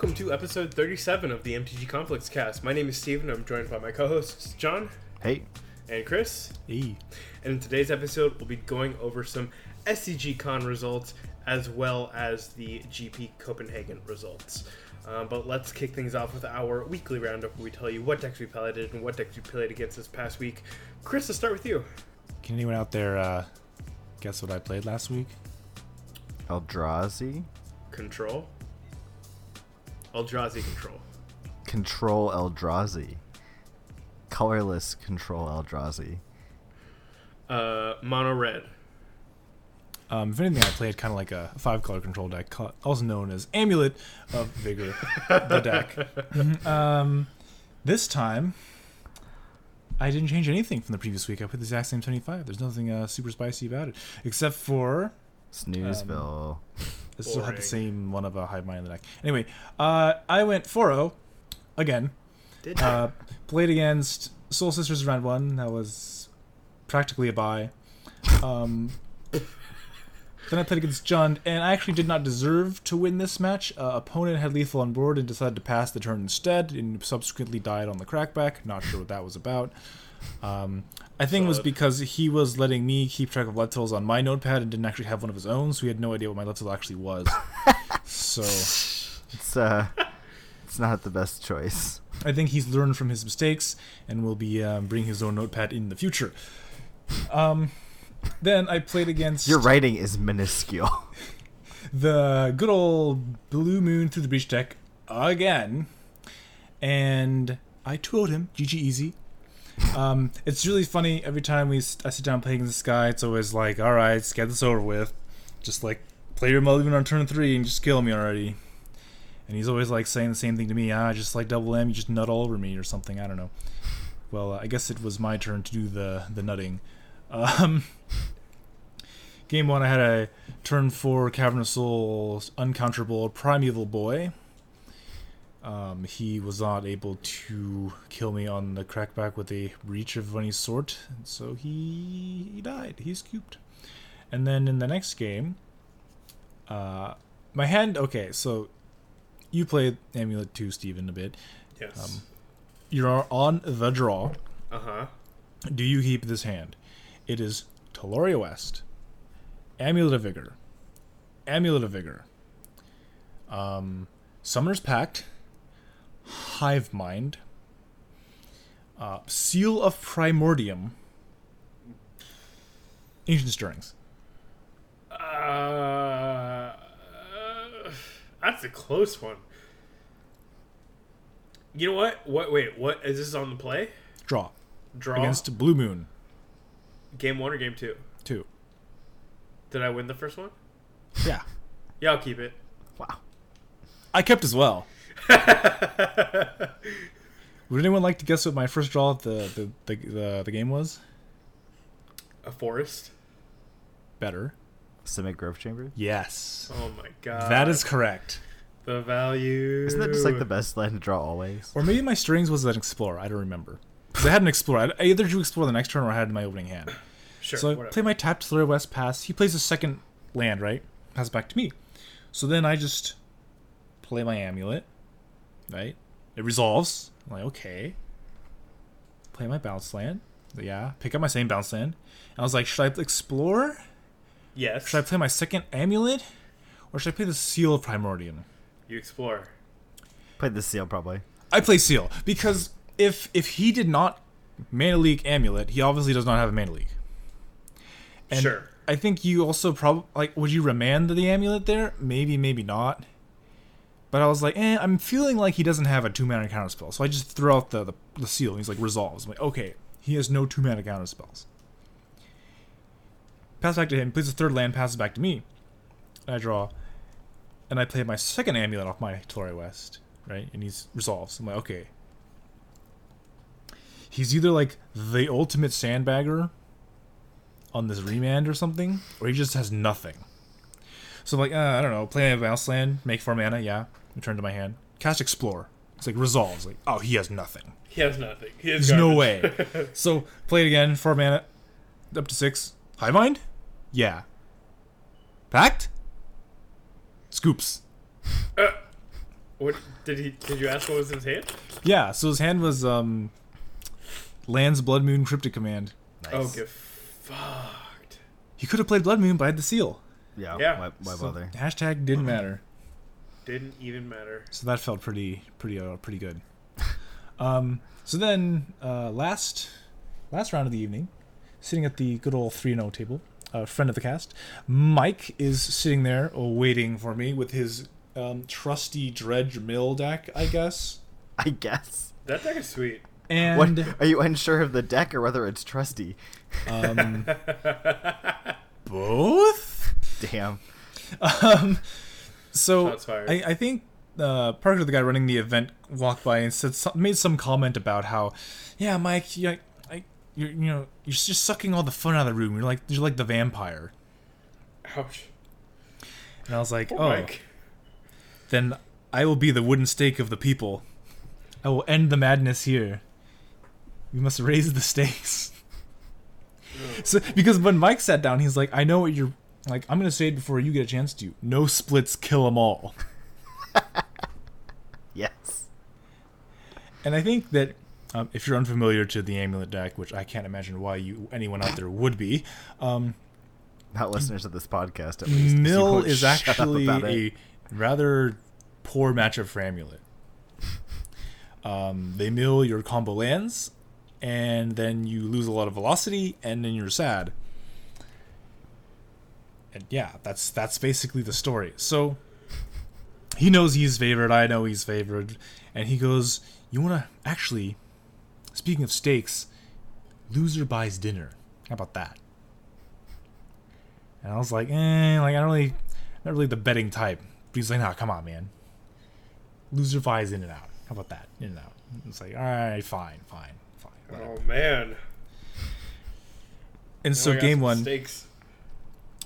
welcome to episode 37 of the MTG Conflicts cast. My name is Steven. I'm joined by my co hosts, John Hey, and Chris. E. And in today's episode, we'll be going over some SCG Con results as well as the GP Copenhagen results. Um, but let's kick things off with our weekly roundup where we tell you what decks we piloted and what decks we played against this past week. Chris, let's start with you. Can anyone out there uh, guess what I played last week? Eldrazi. Control. Eldrazi Control. Control Eldrazi. Colorless Control Eldrazi. Uh, mono red. Um, if anything, I played kind of like a five color control deck, also known as Amulet of Vigor, the deck. Um, this time, I didn't change anything from the previous week. I put the exact same 75. There's nothing uh, super spicy about it, except for Snoozeville. I still had the same one of a Hive Mind in the deck. Anyway, uh, I went 4-0 again. Did Uh, played against Soul Sisters round one. That was practically a bye. Um, then I played against Jund, and I actually did not deserve to win this match. Uh, opponent had lethal on board and decided to pass the turn instead, and subsequently died on the crackback. Not sure what that was about. Um, I think it was because he was letting me keep track of lentils on my notepad and didn't actually have one of his own, so he had no idea what my lentil actually was. so It's uh, it's not the best choice. I think he's learned from his mistakes and will be um, bringing his own notepad in the future. Um, then I played against Your writing is minuscule. the good old Blue Moon through the Breach deck again, and I 2 him. GG easy. Um, it's really funny every time we I sit down playing this guy. It's always like, all right, let's get this over with. Just like play your mulligan on turn three and just kill me already. And he's always like saying the same thing to me. Ah, just like double M, you just nut all over me or something. I don't know. Well, uh, I guess it was my turn to do the the nutting. Um, game one, I had a turn four Cavern of Souls uncounterable Primeval Boy. Um, he was not able to kill me on the crackback with a breach of any sort, and so he, he died. He scooped. And then in the next game, uh, my hand. Okay, so you played Amulet 2, Steven, a bit. yes. Um, You're on the draw. uh huh. Do you keep this hand? It is Tolaria West, Amulet of Vigor, Amulet of Vigor, um, Summoner's Pact, Hive Mind, uh, Seal of Primordium, Ancient Stirrings. Uh, that's a close one. You know what? What? Wait. What is this on the play? Draw Draw against Blue Moon. game one or game two? Two. Did I win the first one? Yeah. Yeah, I'll keep it. Wow. I kept as well. Would anyone like to guess what my first draw of the the, the, the, the game was? A forest. Better. Simic Growth Chamber. Yes. Oh my god. That is correct. the value. Isn't that just like the best land to draw always? Or maybe my strings was an explorer. I don't remember. Because I had an explorer. I either drew explore the next turn or I had it in my opening hand. Sure. so I whatever. play my tapped Flare West pass. He plays a second land, right? Pass it back to me. So then I just play my amulet, right? It resolves. I'm like, okay. Play my bounce land. Yeah. Pick up my same bounce land. And I was like, should I explore? yes. Should I play my second amulet? Or should I play the Seal of Primordium? You explore. Play the seal probably. I play Seal because if if he did not mana leak amulet, he obviously does not have a mana leak. And Sure. I think you also probably like would you remand the amulet there? Maybe, maybe not. But I was like, eh, I'm feeling like he doesn't have a two mana counter spell, so I just throw out the, the the seal. And he's like resolves. I'm like, okay, he has no two mana counter spells. Pass back to him. Plays a third land. Passes back to me. And I draw, and I play my second amulet off my Tolaria West, right? And he's resolves. I'm like, okay. He's either like the ultimate sandbagger on this remand or something, or he just has nothing. So I'm like, uh, I don't know, play a bounce land, make four mana, yeah. Return to my hand. Cast Explore. It's like resolves. Like, oh, he has nothing. He has nothing. He has There's no way. so play it again, four mana, up to six. Hive mind? Yeah. Pact? Scoops. What did he? Did you ask what was in his hand? Yeah, so his hand was um, Land's Blood Moon Cryptic Command. Nice. Oh, get fucked. He could have played Blood Moon, but I had the seal. Yeah. Yeah. Why, why So bother? hashtag didn't matter. Didn't even matter. So that felt pretty pretty uh, pretty good. Um, so then uh, last last round of the evening, sitting at the good old three and zero table, a friend of the cast, Mike is sitting there waiting for me with his um, trusty dredge mill deck, I guess. I guess. That deck is sweet. And What? Are you unsure of the deck or whether it's trusty? um, both. Damn. Um, so I, I think uh, Parker, the guy running the event, walked by and said made some comment about how, yeah, Mike, you, I, you're you know you're just sucking all the fun out of the room. You're like you're like the vampire. Ouch. And I was like, Poor oh, Mike. then I will be the wooden stake of the people. I will end the madness here. We must raise the stakes. so because when Mike sat down, he's like, I know what you're like. I'm gonna say it before you get a chance to. No splits, kill them all. Yes. And I think that um, if you're unfamiliar to the amulet deck, which I can't imagine why you anyone out there would be, um, Not listeners of this podcast, at least. Mill is actually a rather poor matchup for amulet. Um, they mill your combo lands, and then you lose a lot of velocity, and then you're sad. And yeah, that's that's basically the story. So he knows he's favored. I know he's favored, and he goes, "You want to actually?" Speaking of stakes, loser buys dinner. How about that? And I was like, eh, like I don't really, not really the betting type. But he's like, nah, come on, man. Loser buys in and out. How about that? In and out. It's like, all right, fine, fine, fine. Whatever. Oh man. and so game one, Stakes.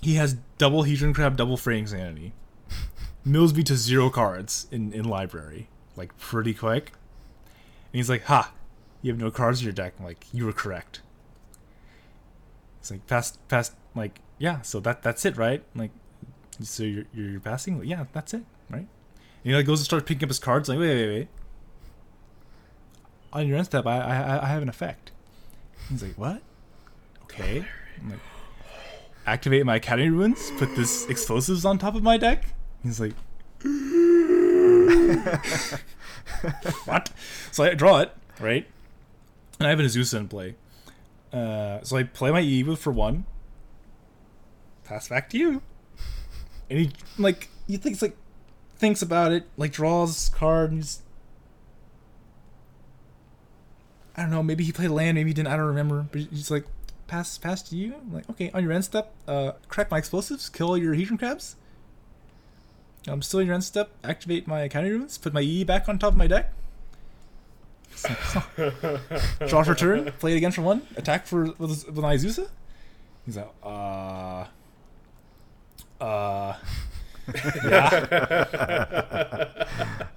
He has double Hedron Crab, double Sanity. Mills me to zero cards in, in library, like pretty quick. And he's like, ha, you have no cards in your deck. I'm like, you were correct. It's like, past, past, like, yeah, so that that's it, right? Like, so you're, you're passing? Yeah, that's it, right? And he like goes and starts picking up his cards, like, wait, wait, wait. On your end step, I, I, I have an effect. He's like, what? Okay. I'm like, activate my academy ruins, put this explosives on top of my deck. He's like, what? So I draw it, right? And I have an Azusa in play. Uh, so I play my Eva for one. Pass back to you. And he like he thinks like thinks about it, like draws card I don't know, maybe he played land, maybe he didn't, I don't remember. But he's like, pass pass to you. I'm like, okay, on your end step, uh crack my explosives, kill your Hedron crabs. I'm still in your end step, activate my academy ruins, put my E back on top of my deck. Draw for turn, play it again for one, attack for with, with my Azusa. He's like, uh uh yeah.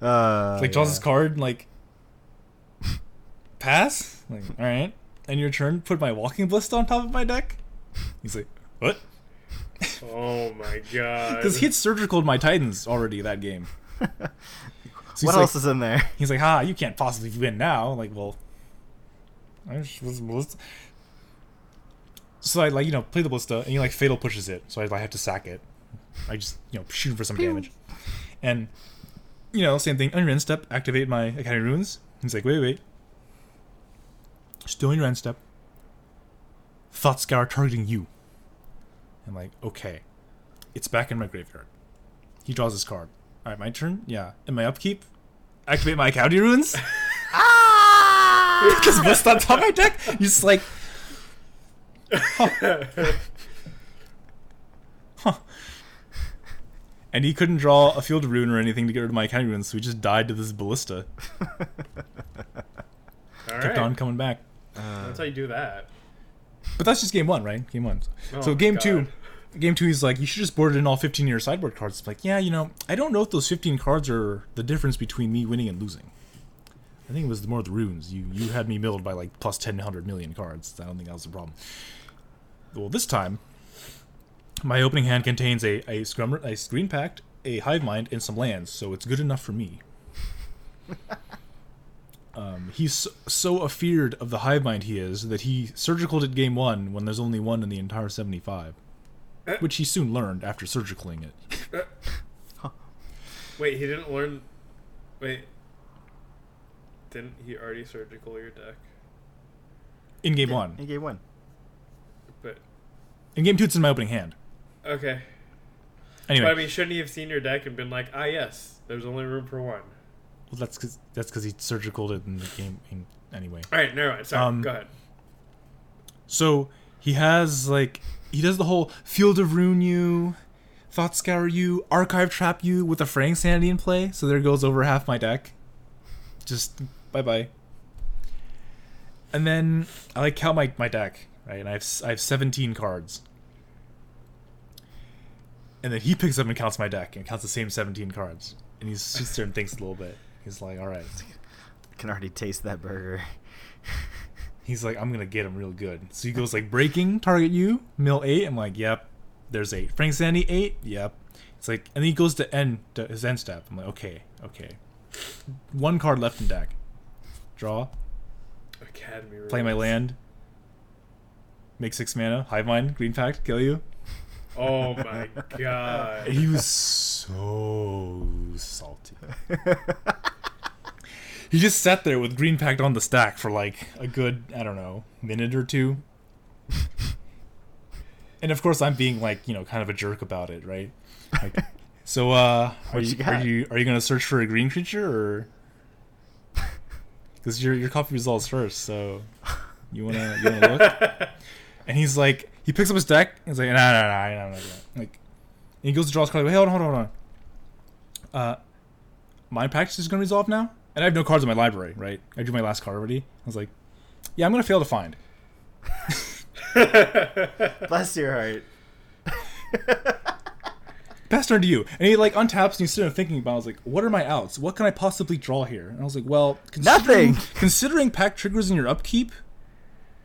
Uh, like draws yeah. his card and like pass. Like, all right. And your turn, put my walking ballista on top of my deck. He's like, what? Oh my god. Because he had surgical my Titans already that game. So he's What like, else is in there? He's like, ha, you can't possibly win now. Like, well, I just was ballista. So I like you know play the ballista and he like fatal pushes it, so I, I have to sack it. I just you know shoot for some damage, and you know same thing on your end step, activate my academy ruins. He's like, wait, wait, still in your end step. Thought scour targeting you. I'm like, okay, it's back in my graveyard. He draws his card. All right, my turn. Yeah, in my upkeep, activate my academy ruins. Ah! Because what's on top of my deck? You're just like, huh. Huh. And he couldn't draw a field rune or anything to get rid of my county runes, so he just died to this ballista. All Kept right. on coming back. That's uh, how you do that. But that's just game one, right? Game one. Oh so game God. two, game two, he's like, you should just board in all 15 of your sideboard cards. It's like, yeah, you know, I don't know if those 15 cards are the difference between me winning and losing. I think it was more the runes. You you had me milled by like plus 1,000 cards. I don't think that was the problem. Well, this time, my opening hand contains a a, scrum, a screen pact, a hive mind, and some lands, so it's good enough for me. Um, he's so, so afeared of the hive mind he is that he surgicaled at game one when there's only one in the entire 75, which he soon learned after surgicaling it. Wait, he didn't learn. Wait. Didn't he already surgical your deck? In game In one. In game one. But In game two, it's in my opening hand. okay. Anyway, But I mean, shouldn't he have seen your deck and been like, ah, yes, there's only room for one? Well, that's because that's because he surgicaled it in the game. In, anyway, All right, never mind. Sorry, Um, go ahead. so he has like he does the whole field of ruin you, thought scour you, archive trap you with a fraying sanity in play. So there goes over half my deck. Just bye bye. And then I like count my, my deck right, and I have I have seventeen cards. And then he picks up and counts my deck and counts the same seventeen cards, and he's sits there and thinks a little bit. He's like, all right. I Can already taste that burger. He's like, I'm gonna get him real good. So he goes like breaking, target you, mill eight. I'm like, yep, there's eight. Fraying Sanity eight, yep. It's like, and then he goes to end to his end step. I'm like, okay, okay. One card left in deck. Draw, Academy. play my land. Make six mana, hive mind, green fact, kill you. Oh my god. He was so salty. He just sat there with green pact on the stack for like a good, I don't know, minute or two. and of course, I'm being like, you know, kind of a jerk about it, right? Like, so, uh, are you, you are you are you gonna search for a green creature or? Because your your copy results first, so you wanna you wanna look? and he's like, he picks up his deck. And he's like, no, no, no, I'm not doing that. Like, and he goes to draw his card. Like, hey, hold on, hold on, hold on. Uh, Mind Pact is gonna resolve now, and I have no cards in my library. Right? I drew my last card already. I was like, yeah, I'm gonna fail to find. Bless your heart. Pass turn to you. And he like untaps and he's sitting there thinking about. it. I was like, what are my outs? What can I possibly draw here? And I was like, well, considering, Nothing. Considering pack triggers in your upkeep,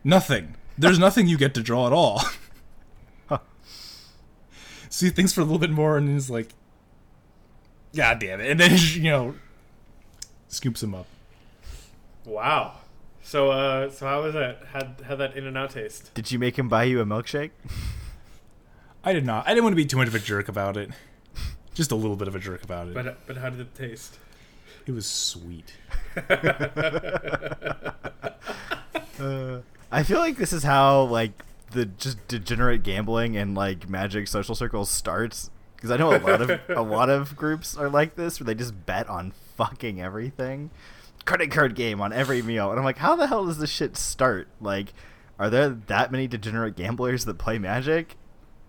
nothing. There's nothing you get to draw at all. Huh. So he thinks for a little bit more and he's like, God damn it. And then, you know, scoops him up. wow. So, uh, so how was that? Had had that in and out taste? Did you make him buy you a milkshake? I did not. I didn't want to be too much of a jerk about it. Just a little bit of a jerk about it. But but how did it taste? it was sweet. Uh, I feel like this is how like the just degenerate gambling and like magic social circles starts because I know a lot of a lot of groups are like this where they just bet on fucking everything. Credit card game on every meal, and I'm like, how the hell does this shit start? Like, are there that many degenerate gamblers that play Magic?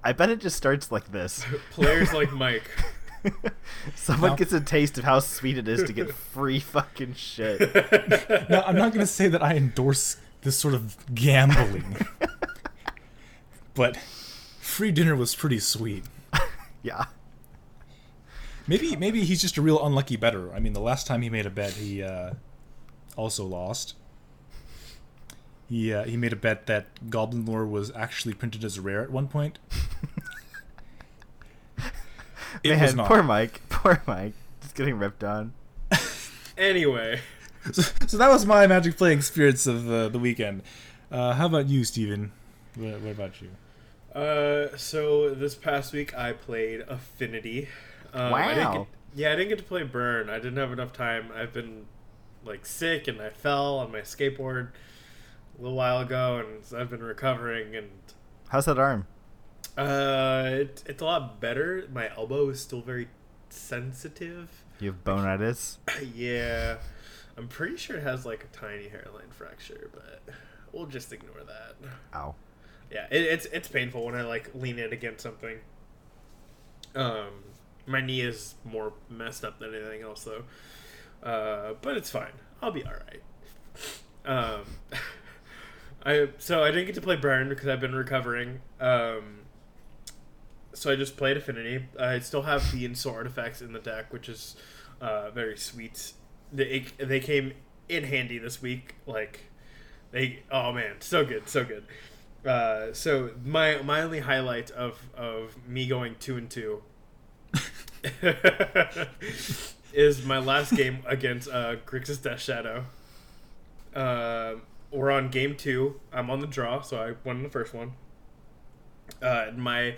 I bet it just starts like this. Players like Mike. Someone No. gets a taste of how sweet it is to get free fucking shit. Now, I'm not going to say that I endorse this sort of gambling, but free dinner was pretty sweet. Yeah. Maybe maybe he's just a real unlucky better. I mean, the last time he made a bet, he uh, also lost. He uh, he made a bet that Goblin Lore was actually printed as a rare at one point. It Man, was not. poor Mike. Poor Mike. Just getting ripped on. Anyway, So, so that was my Magic playing experience of uh, the weekend. Uh, how about you, Steven? What, what about you? uh, so this past week I played Affinity. Um, I Wow. get, yeah, I didn't get to play Burn. I didn't have enough time. I've been like sick and I fell on my skateboard a little while ago, and I've been recovering and How's that arm? Uh, it, it's a lot better. My elbow is still very sensitive. You have bonitis? yeah, I'm pretty sure it has like a tiny hairline fracture, but we'll just ignore that. Ow. Yeah, it, it's it's painful when I like lean in against something. Um, my knee is more messed up than anything else though. Uh, but it's fine. I'll be all right. Um, I so I didn't get to play Burn because I've been recovering. Um, so I just played Affinity. I still have the Ensoul artifacts in the deck, which is uh, very sweet. They they came in handy this week. Like they oh man, so good, so good. Uh, so my my only highlight of of me going two and two is my last game against uh, Grixis Death Shadow. Uh, we're on game two. I'm on the draw, so I won the first one. Uh, my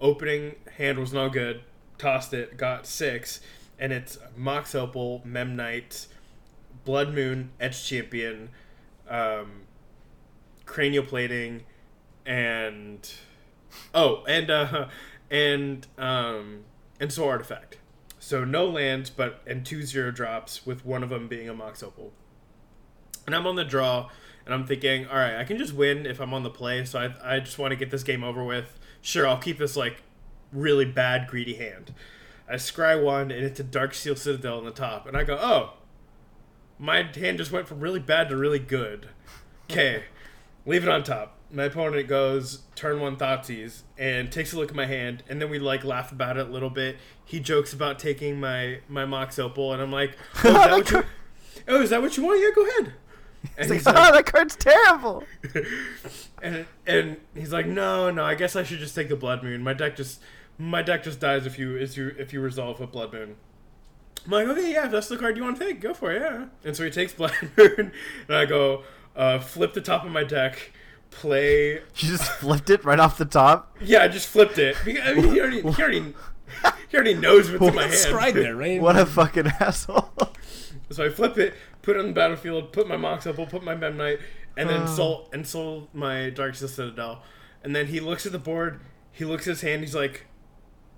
opening hand was no good. Tossed it, got six, and it's Mox Opal, Memnite, Blood Moon, Etched Champion, um, Cranial Plating, and oh, and uh, and um, and Soul Artifact. So no lands, but and two zero drops, with one of them being a Mox Opal. And I'm on the draw, and I'm thinking, all right, I can just win if I'm on the play. So I, I just want to get this game over with. Sure, I'll keep this like really bad greedy hand. I scry one, and it's a Darksteel Citadel on the top, and I go, oh, my hand just went from really bad to really good. Okay, leave it on top. My opponent goes turn one Thoughtseize and takes a look at my hand, and then we like laugh about it a little bit. He jokes about taking my my Mox Opal, and I'm like, oh, is that what you? Oh, is that what you want? Yeah, go ahead. And It's like, oh, that card's terrible. and and he's like, no, no, I guess I should just take the Blood Moon. My deck just my deck just dies if you if you if you resolve with Blood Moon. I'm like, okay, yeah, if that's the card you want to take, go for it, yeah. And so he takes Blood Moon, and I go, uh, flip the top of my deck, play. You just flipped it right off the top. Yeah, I just flipped it. I mean, he already he already he already knows what's in my hand. Scryed there, right? What a fucking asshole. So I flip it, put it on the battlefield, put my Mox Opal, put my Memnite, and then Oh. sold and sold my Darksteel Citadel. And then he looks at the board, he looks at his hand, he's like,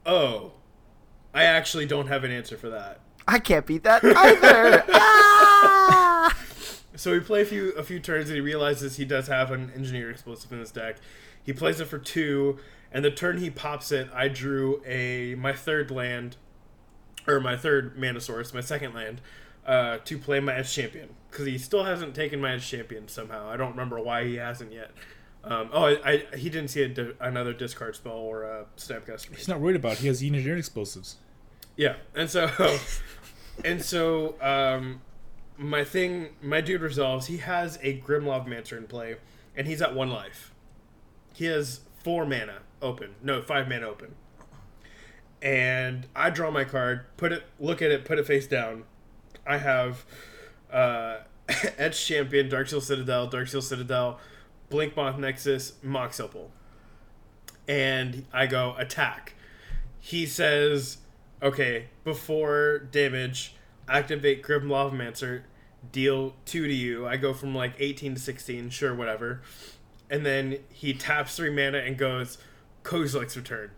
"Oh, I actually don't have an answer for that." I can't beat that either. ah! So we play a few a few turns, and he realizes he does have an engineer explosive in his deck. He plays it for two, and the turn he pops it, I drew a my third land, or my third mana source, my second land, uh, to play my Etched Champion because he still hasn't taken my Etched Champion somehow. I don't remember why he hasn't yet. Um, oh, I, I he didn't see a di- another discard spell or a Snapcaster. He's not worried about. It. He has engineered explosives. Yeah, and so and so um, my thing, my dude resolves. He has a Grim Lavamancer in play, and he's at one life. He has four mana open, no five mana open, and I draw my card, put it, look at it, put it face down. I have uh, Etched Champion, Darksteel Citadel, Darksteel Citadel, Blinkmoth Nexus, Mox Opal, and I go attack. He says okay, before damage, activate Grim Lavamancer, deal 2 to you. I go from like 18 to 16, sure, whatever. And then he taps 3 mana and goes, Kozilek's return.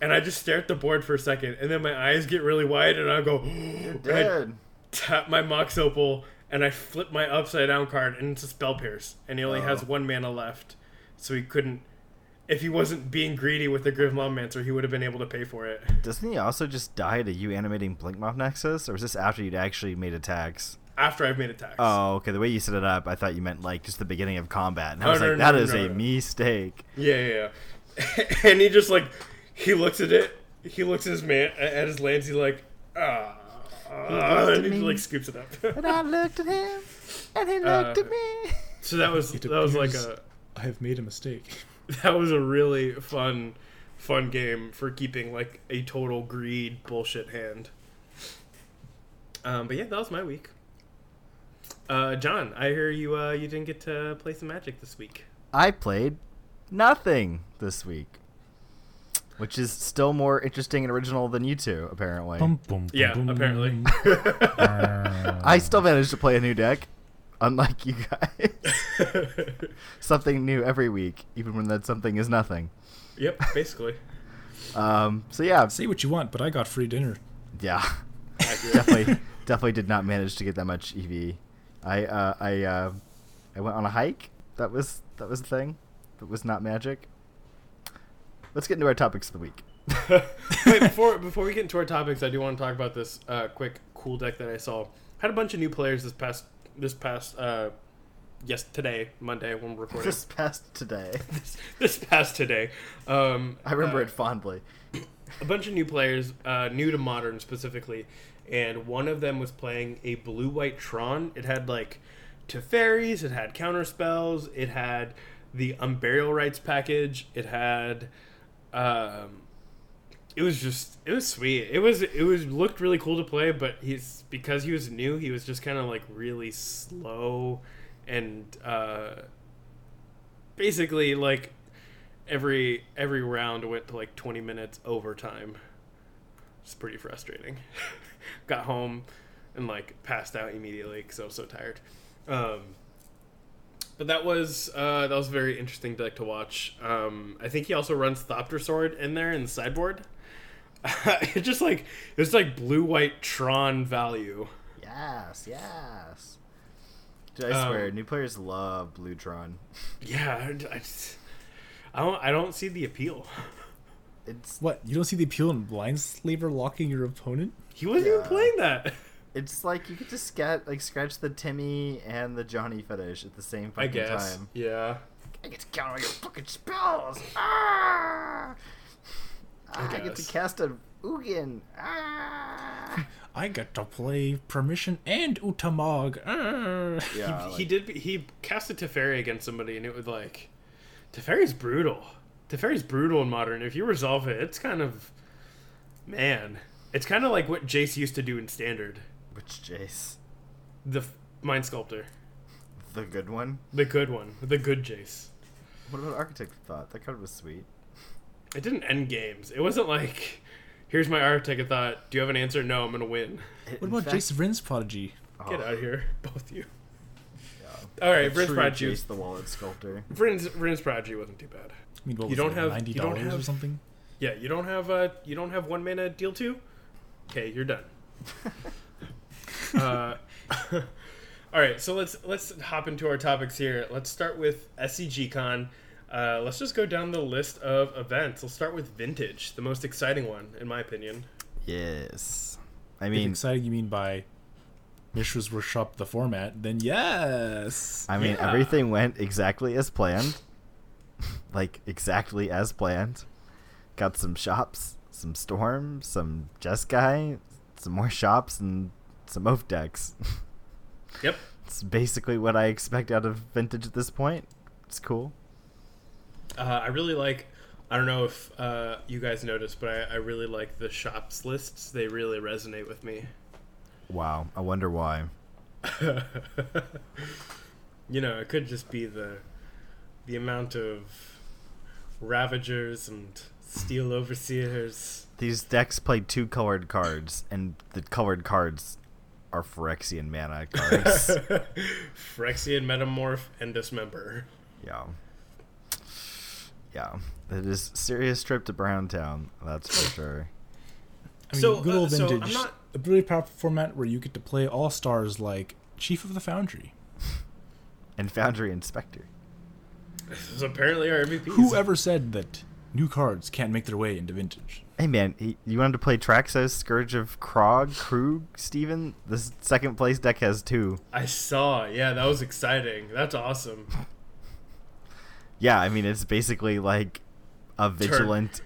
And I just stare at the board for a second, and then my eyes get really wide, and I go, I Dead. tap my Mox Opal, and I flip my upside down card, and it's a Spell Pierce. And he only Oh. has one mana left, so he couldn't. If he wasn't being greedy with the Grim Lavamancer, he would have been able to pay for it. Doesn't he also just die to you animating Blinkmoth Nexus? Or was this after you'd actually made attacks? After I've made attacks. Oh, okay. The way you set it up, I thought you meant like just the beginning of combat. And I Oh, was no, like, no, that no, is no, a no. mistake. Yeah, yeah, yeah. and he just like he looks at it. He looks at his man at his lands. He like, ah, ah," looked and he me. like scoops it up. And I looked at him, and he Uh, looked at me. so that was It that was like appears- a I have made a mistake. that was a really fun fun game for keeping like a total greed bullshit hand. Um, but yeah, that was my week. Uh, John, I hear you. Uh, you didn't get to play some Magic this week. I played nothing this week, which is still more interesting and original than you two, apparently. Bum, bum, Yeah, bum, apparently. I still managed to play a new deck, unlike you guys. something new every week, even when that something is nothing. yep, basically. Um, so yeah, Say what you want, but I got free dinner. yeah, definitely, definitely did not manage to get that much EV. I, uh, I, uh, I went on a hike. That was that was the thing. That was not magic. Let's get into our topics of the week. Wait, before before we get into our topics, I do want to talk about this uh, quick cool deck that I saw. Had a bunch of new players this past this past uh, yes today Monday when we're recording Just past today. this, this past today. Um, I remember uh, it fondly. a bunch of new players, uh, new to modern specifically, and one of them was playing a blue white Tron. It had like Teferis, it had counter spells, it had the Unburial Rites package, it had um, it was just it was sweet. It was it was looked really cool to play, but he's because he was new, he was just kind of like really slow and uh basically like every every round went to like 20 minutes overtime. It's pretty frustrating. Got home and like passed out immediately cuz I was so tired. Um but that was uh, that was very interesting deck to watch. Um, I think he also runs Thopter Sword in there in the sideboard. it just like it's like blue white Tron value. Yes, yes. Dude, I swear, Um, new players love Blue Tron. Yeah, I, I just I don't I don't see the appeal. It's What? You don't see the appeal in Mindslaver locking your opponent? He wasn't even playing that. it's like you could just get like scratch the Timmy and the Johnny fetish at the same I fucking guess. time. Yeah. I get to count all your fucking spells. Ah! I, get to cast a Ugin. Ah! I get to play Permission and Ulamog. Arr. Yeah, he, like- he did he casted Teferi against somebody and it was like Teferi's brutal. Teferi's brutal in modern. If you resolve it, it's kind of man. It's kind of like what Jace used to do in standard. Which Jace? The f- Mind Sculptor. The good one? The good one. The good Jace. What about Architect Thought? That card was sweet. It didn't end games. It wasn't like, here's my architect. Thought, do you have an answer? No, I'm gonna win. It- What about fact- Jace Vryn's Prodigy? Get Oh, out of here, both of you. Yeah. All right, The Vryn's true Prodigy. Jace the Wallet Sculptor. Vryn's, Vryn's Prodigy wasn't too bad. I mean, what You was don't it, have- ninety you don't dollars or something. Yeah, you don't have uh, you don't have one mana deal two. Okay, you're done. uh, all right, so let's let's hop into our topics here. Let's start with SCG Con. Uh, let's just go down the list of events. Let's start with Vintage, the most exciting one, in my opinion. Yes. I If mean, exciting you mean by Mishra's Workshop the format, then yes. I mean, Yeah. everything went exactly as planned. like exactly as planned. Got some shops, some storm, some Jeskai, some more shops, and some oath decks. Yep. it's basically what I expect out of vintage at this point. It's cool. Uh, I really like. I don't know if uh, you guys noticed, but I, I really like the shops lists. They really resonate with me. Wow. I wonder why. you know, it could just be the the amount of ravagers and steel overseers. These decks play two colored cards, and the colored cards are Phyrexian mana cards. Phyrexian metamorph and dismember. yeah. Yeah. It is serious trip to Browntown, that's for sure. I mean, So, good uh, old so I'm vintage. not- A really powerful format where you get to play all stars like Chief of the Foundry. And Foundry Inspector. This is apparently our MVP. Whoever said that new cards can't make their way into vintage? Hey man, he, you wanted to play Traxos, Scourge of Krog, Krug, Steven? This second place deck has two. I saw. Yeah, that was exciting. That's awesome. Yeah, I mean it's basically like a vigilant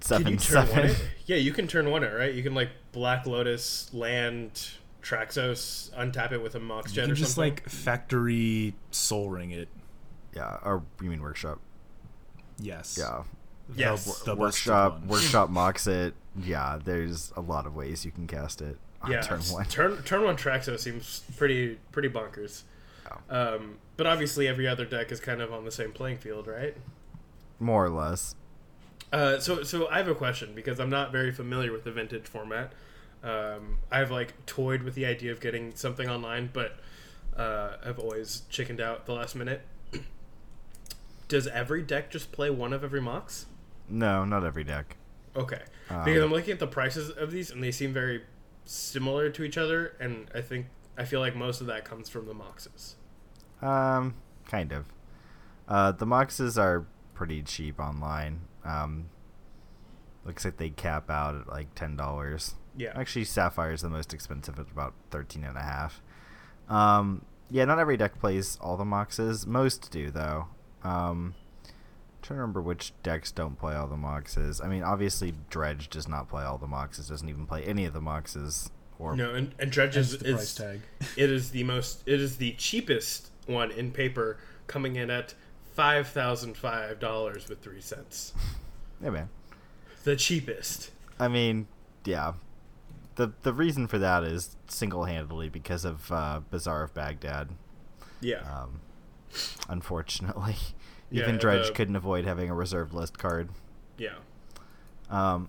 Can you seven turn one seven. Yeah, you can turn one it, right? You can like Black Lotus, land, Traxos, untap it with a Mox You Jet can or just something. like factory sol ring it. Yeah, or you mean workshop? Yes. Yeah, The- Yes. the busted workshop, workshop mocks it. Yeah, there's a lot of ways you can cast it on yeah, turn one. Turn turn one Traxos seems pretty pretty bonkers. Um, but obviously, every other deck is kind of on the same playing field, right? More or less. Uh, so so I have a question because I'm not very familiar with the vintage format. Um, I've like toyed with the idea of getting something online, but uh, I've always chickened out the last minute. Does every deck just play one of every mox? No, not every deck. Okay, Um, because I'm looking at the prices of these and they seem very similar to each other, and I think I feel like most of that comes from the moxes. Um, kind of. Uh, the moxes are pretty cheap online. Um, looks like they cap out at like ten dollars. Yeah, Actually, Sapphire is the most expensive at about thirteen and a half. Um, yeah, not every deck plays all the moxes. Most do though. Um, trying to remember which decks don't play all the moxes. I mean, obviously, Dredge does not play all the moxes. Doesn't even play any of the moxes. Or no, and, and Dredge is, the price is tag. it is the most it is the cheapest one in paper, coming in at five thousand five dollars with three cents. yeah, man. the cheapest. I mean, yeah. The the reason for that is single handedly because of uh, Bazaar of Baghdad. Yeah. Um, unfortunately, Yeah, even Dredge the- couldn't avoid having a reserved list card. yeah. Um,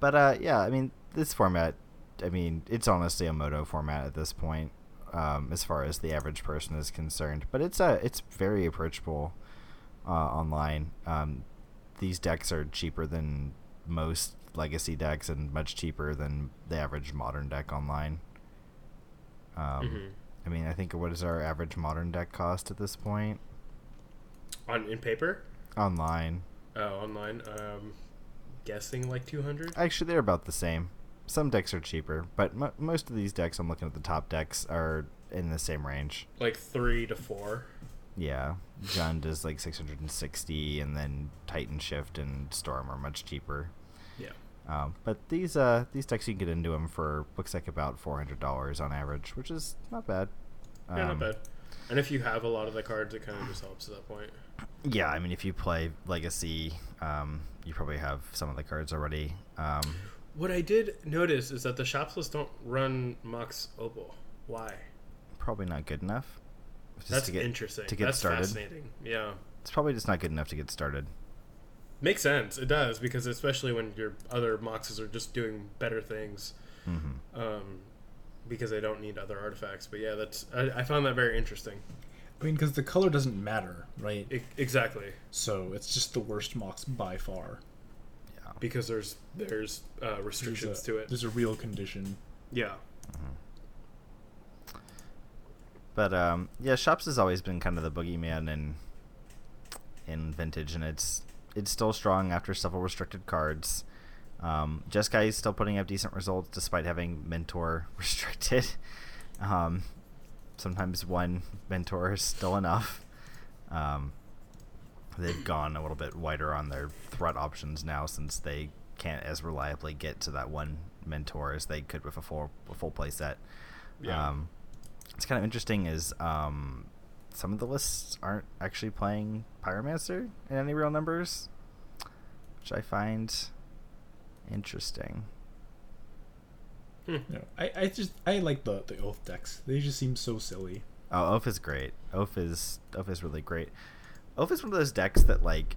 but uh, yeah, I mean, this format, I mean, it's honestly a moto format at this point, um, as far as the average person is concerned. But it's uh, it's very approachable uh, online. Um, these decks are cheaper than most legacy decks and much cheaper than the average modern deck online. Um, Mhm. I mean, I think what is our average modern deck cost at this point On in paper? online? Oh, online. Um, guessing like 200. Actually, they're about the same. Some decks are cheaper, but mo most of these decks, I'm looking at the top decks, are in the same range. Like three to four. Yeah, Jund is like 660, and then Titan Shift and Storm are much cheaper. Yeah. Um, but these uh these decks you can get into them for looks like about four hundred dollars on average, which is not bad. Yeah, not Um, bad. And if you have a lot of the cards, it kind of just helps at that point. Yeah, I mean, if you play Legacy, um, you probably have some of the cards already. Um, What I did notice is that the shops list don't run Mox Opal. Why? probably not good enough. just That's to get, interesting. to get That's started. fascinating. Yeah. It's probably just not good enough to get started. Makes sense. It does because especially when your other Moxes are just doing better things, hmm um, because they don't need other artifacts. But yeah, that's I, I found that very interesting. I mean, because the color doesn't matter, right? I, exactly So it's just the worst Mox by far. Yeah. because there's there's uh, There's restrictions a, to it. There's a real condition. Yeah. But um, yeah, shops has always been kind of the boogeyman in in vintage, and it's it's still strong after several restricted cards. Um, Jeskai is still putting up decent results despite having mentor restricted. Um, sometimes one mentor is still enough. Um, they've gone a little bit wider on their threat options now since they can't as reliably get to that one mentor as they could with a full a full play set. Yeah. Um, it's kind of interesting is um, some of the lists aren't actually playing Pyromancer in any real numbers, which I find interesting. Hmm. You I, I just I like the the oath decks. They just seem so silly. Oh, Oath is great. Oath is Oath is really great. Oath is one of those decks that like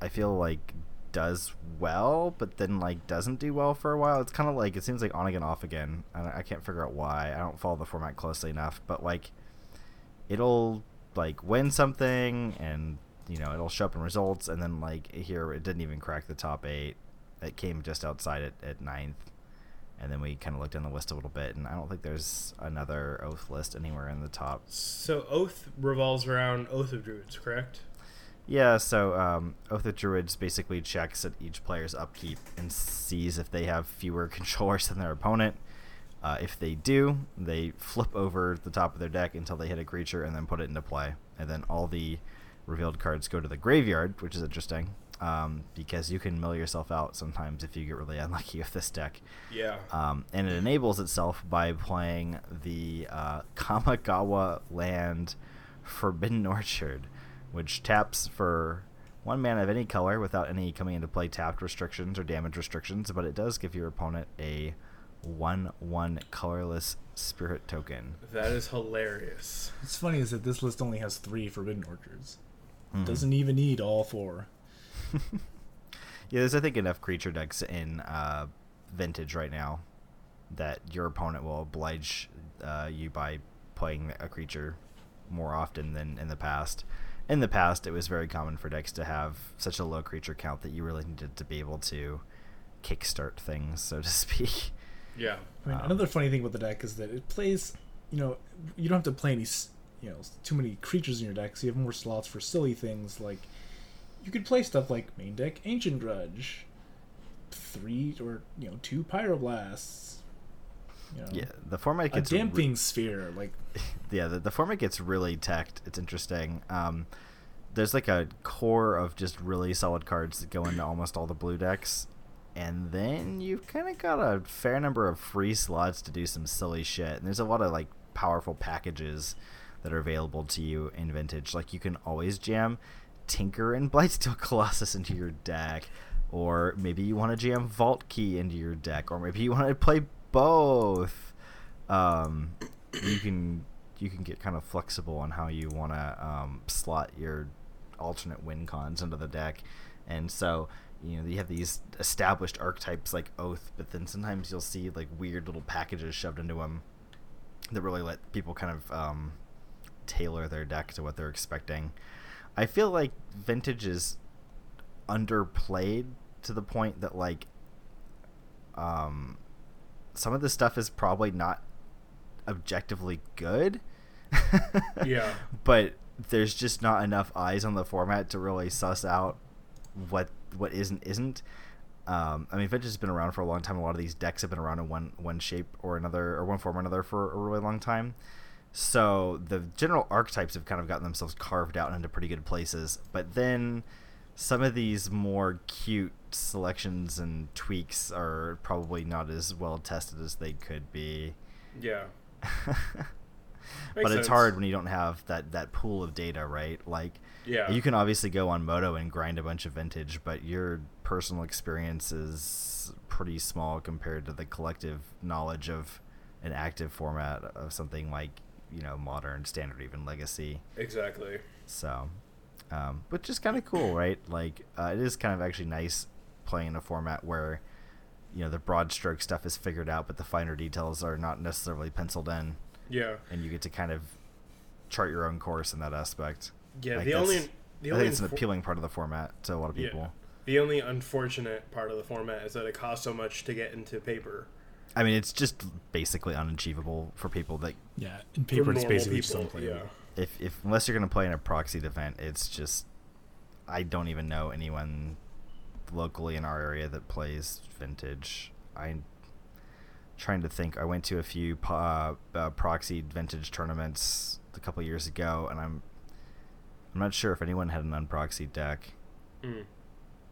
I feel like does well, but then like doesn't do well for a while. It's kind of like it seems like on again, off again. I, I can't figure out why. I don't follow the format closely enough, but like it'll like win something, and you know it'll show up in results, and then like here it didn't even crack the top eight. It came just outside it at ninth. And then we kind of looked in the list a little bit, and I don't think there's another oath list anywhere in the top So Oath revolves around Oath of Druids, correct? Yeah, so um, Oath of Druids basically checks at each player's upkeep and sees if they have fewer controllers than their opponent. Uh, if they do, they flip over the top of their deck until they hit a creature and then put it into play. And then all the revealed cards go to the graveyard, which is interesting um, because you can mill yourself out sometimes if you get really unlucky with this deck. Yeah. Um, and it enables itself by playing the uh, Kamigawa land Forbidden Orchard, which taps for one mana of any color without any coming into play tapped restrictions or damage restrictions, but it does give your opponent a 1 1 colorless spirit token. That is hilarious. What's funny is that this list only has three Forbidden Orchards. Mhm. Doesn't even need all four. yeah, there's I think enough creature decks in uh, Vintage right now that your opponent will oblige uh, you by playing a creature more often than in the past. In the past, it was very common for decks to have such a low creature count that you really needed to be able to kickstart things, so to speak. Yeah. I mean, Um, another funny thing about the deck is that it plays. You know, you don't have to play any, you know, too many creatures in your deck, so you have more slots for silly things like. You could play stuff like main deck Ancient Grudge, three or you know two Pyroblasts. You know, Yeah, the format a gets re- damping sphere like yeah, the, the format gets really teched. It's interesting. Um, there's like a core of just really solid cards that go into almost all the blue decks, and then you've kind of got a fair number of free slots to do some silly shit. And there's a lot of like powerful packages that are available to you in Vintage. Like you can always jam Tinker and Blightsteel Colossus into your deck, or maybe you want to jam Vault Key into your deck, or maybe you want to play both. Um, you can you can get kind of flexible on how you want to um, slot your alternate win cons into the deck, and so you know you have these established archetypes like Oath, but then sometimes you'll see like weird little packages shoved into them that really let people kind of um, tailor their deck to what they're expecting. I feel like vintage is underplayed to the point that like um some of this stuff is probably not objectively good. Yeah. But there's just not enough eyes on the format to really suss out what what isn't isn't. Um, I mean, Vintage has been around for a long time. A lot of these decks have been around in one one shape or another, or one form or another for a really long time. So the general archetypes have kind of gotten themselves carved out into pretty good places. But then some of these more cute selections and tweaks are probably not as well tested as they could be. Yeah. but Makes it's hard when you don't have that that pool of data, right? Like Yeah. you can obviously go on Moto and grind a bunch of vintage, but your personal experience is pretty small compared to the collective knowledge of an active format of something like you know modern, standard, even legacy. Exactly. So, um, which is kind of cool, right? Like uh, it is kind of actually nice playing in a format where you know the broad stroke stuff is figured out, but the finer details are not necessarily penciled in, Yeah. and you get to kind of chart your own course in that aspect. Yeah. Like, the only the I only think it's an appealing part of the format to a lot of Yeah. people. The only unfortunate part of the format is that it costs so much to get into paper. I mean, it's just basically unachievable for people that Yeah, in paper it's basically just people, unplayable. yeah. if if unless you're gonna play in a proxied event, it's just I don't even know anyone locally in our area that plays vintage. I'm trying to think. I went to a few uh, uh, proxied vintage tournaments a couple years ago, and I'm I'm not sure if anyone had an unproxied deck. Mm.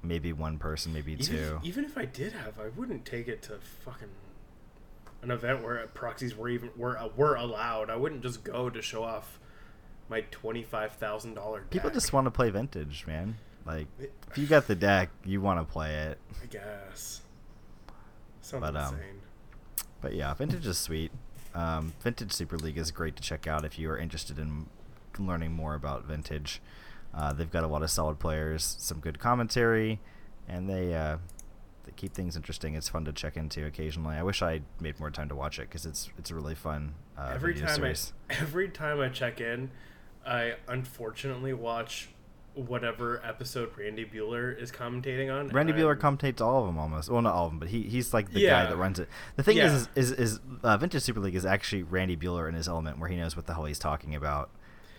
Maybe one person, maybe Even, two. even if I did have, I wouldn't take it to fucking an event where proxies were even were uh, were allowed. I wouldn't just go to show off my twenty five thousand dollar. People just want to play vintage, man. Like if you got the deck, you want to play it. I guess. Sounds But, um, insane. But yeah, vintage is sweet. Um, vintage Super League is great to check out if you are interested in learning more about vintage. Uh, they've got a lot of solid players, some good commentary, and they uh, they keep things interesting. It's fun to check into occasionally. I wish I made more time to watch it because it's it's a really fun uh, every time series. I every time I check in, I unfortunately watch whatever episode Randy Buehler is commentating on. Randy and Buehler commentates all of them almost. Well, not all of them, but he he's like the Yeah. guy that runs it. The thing Yeah. is, is, is, is uh, Vintage Super League is actually Randy Buehler in his element, where he knows what the hell he's talking about.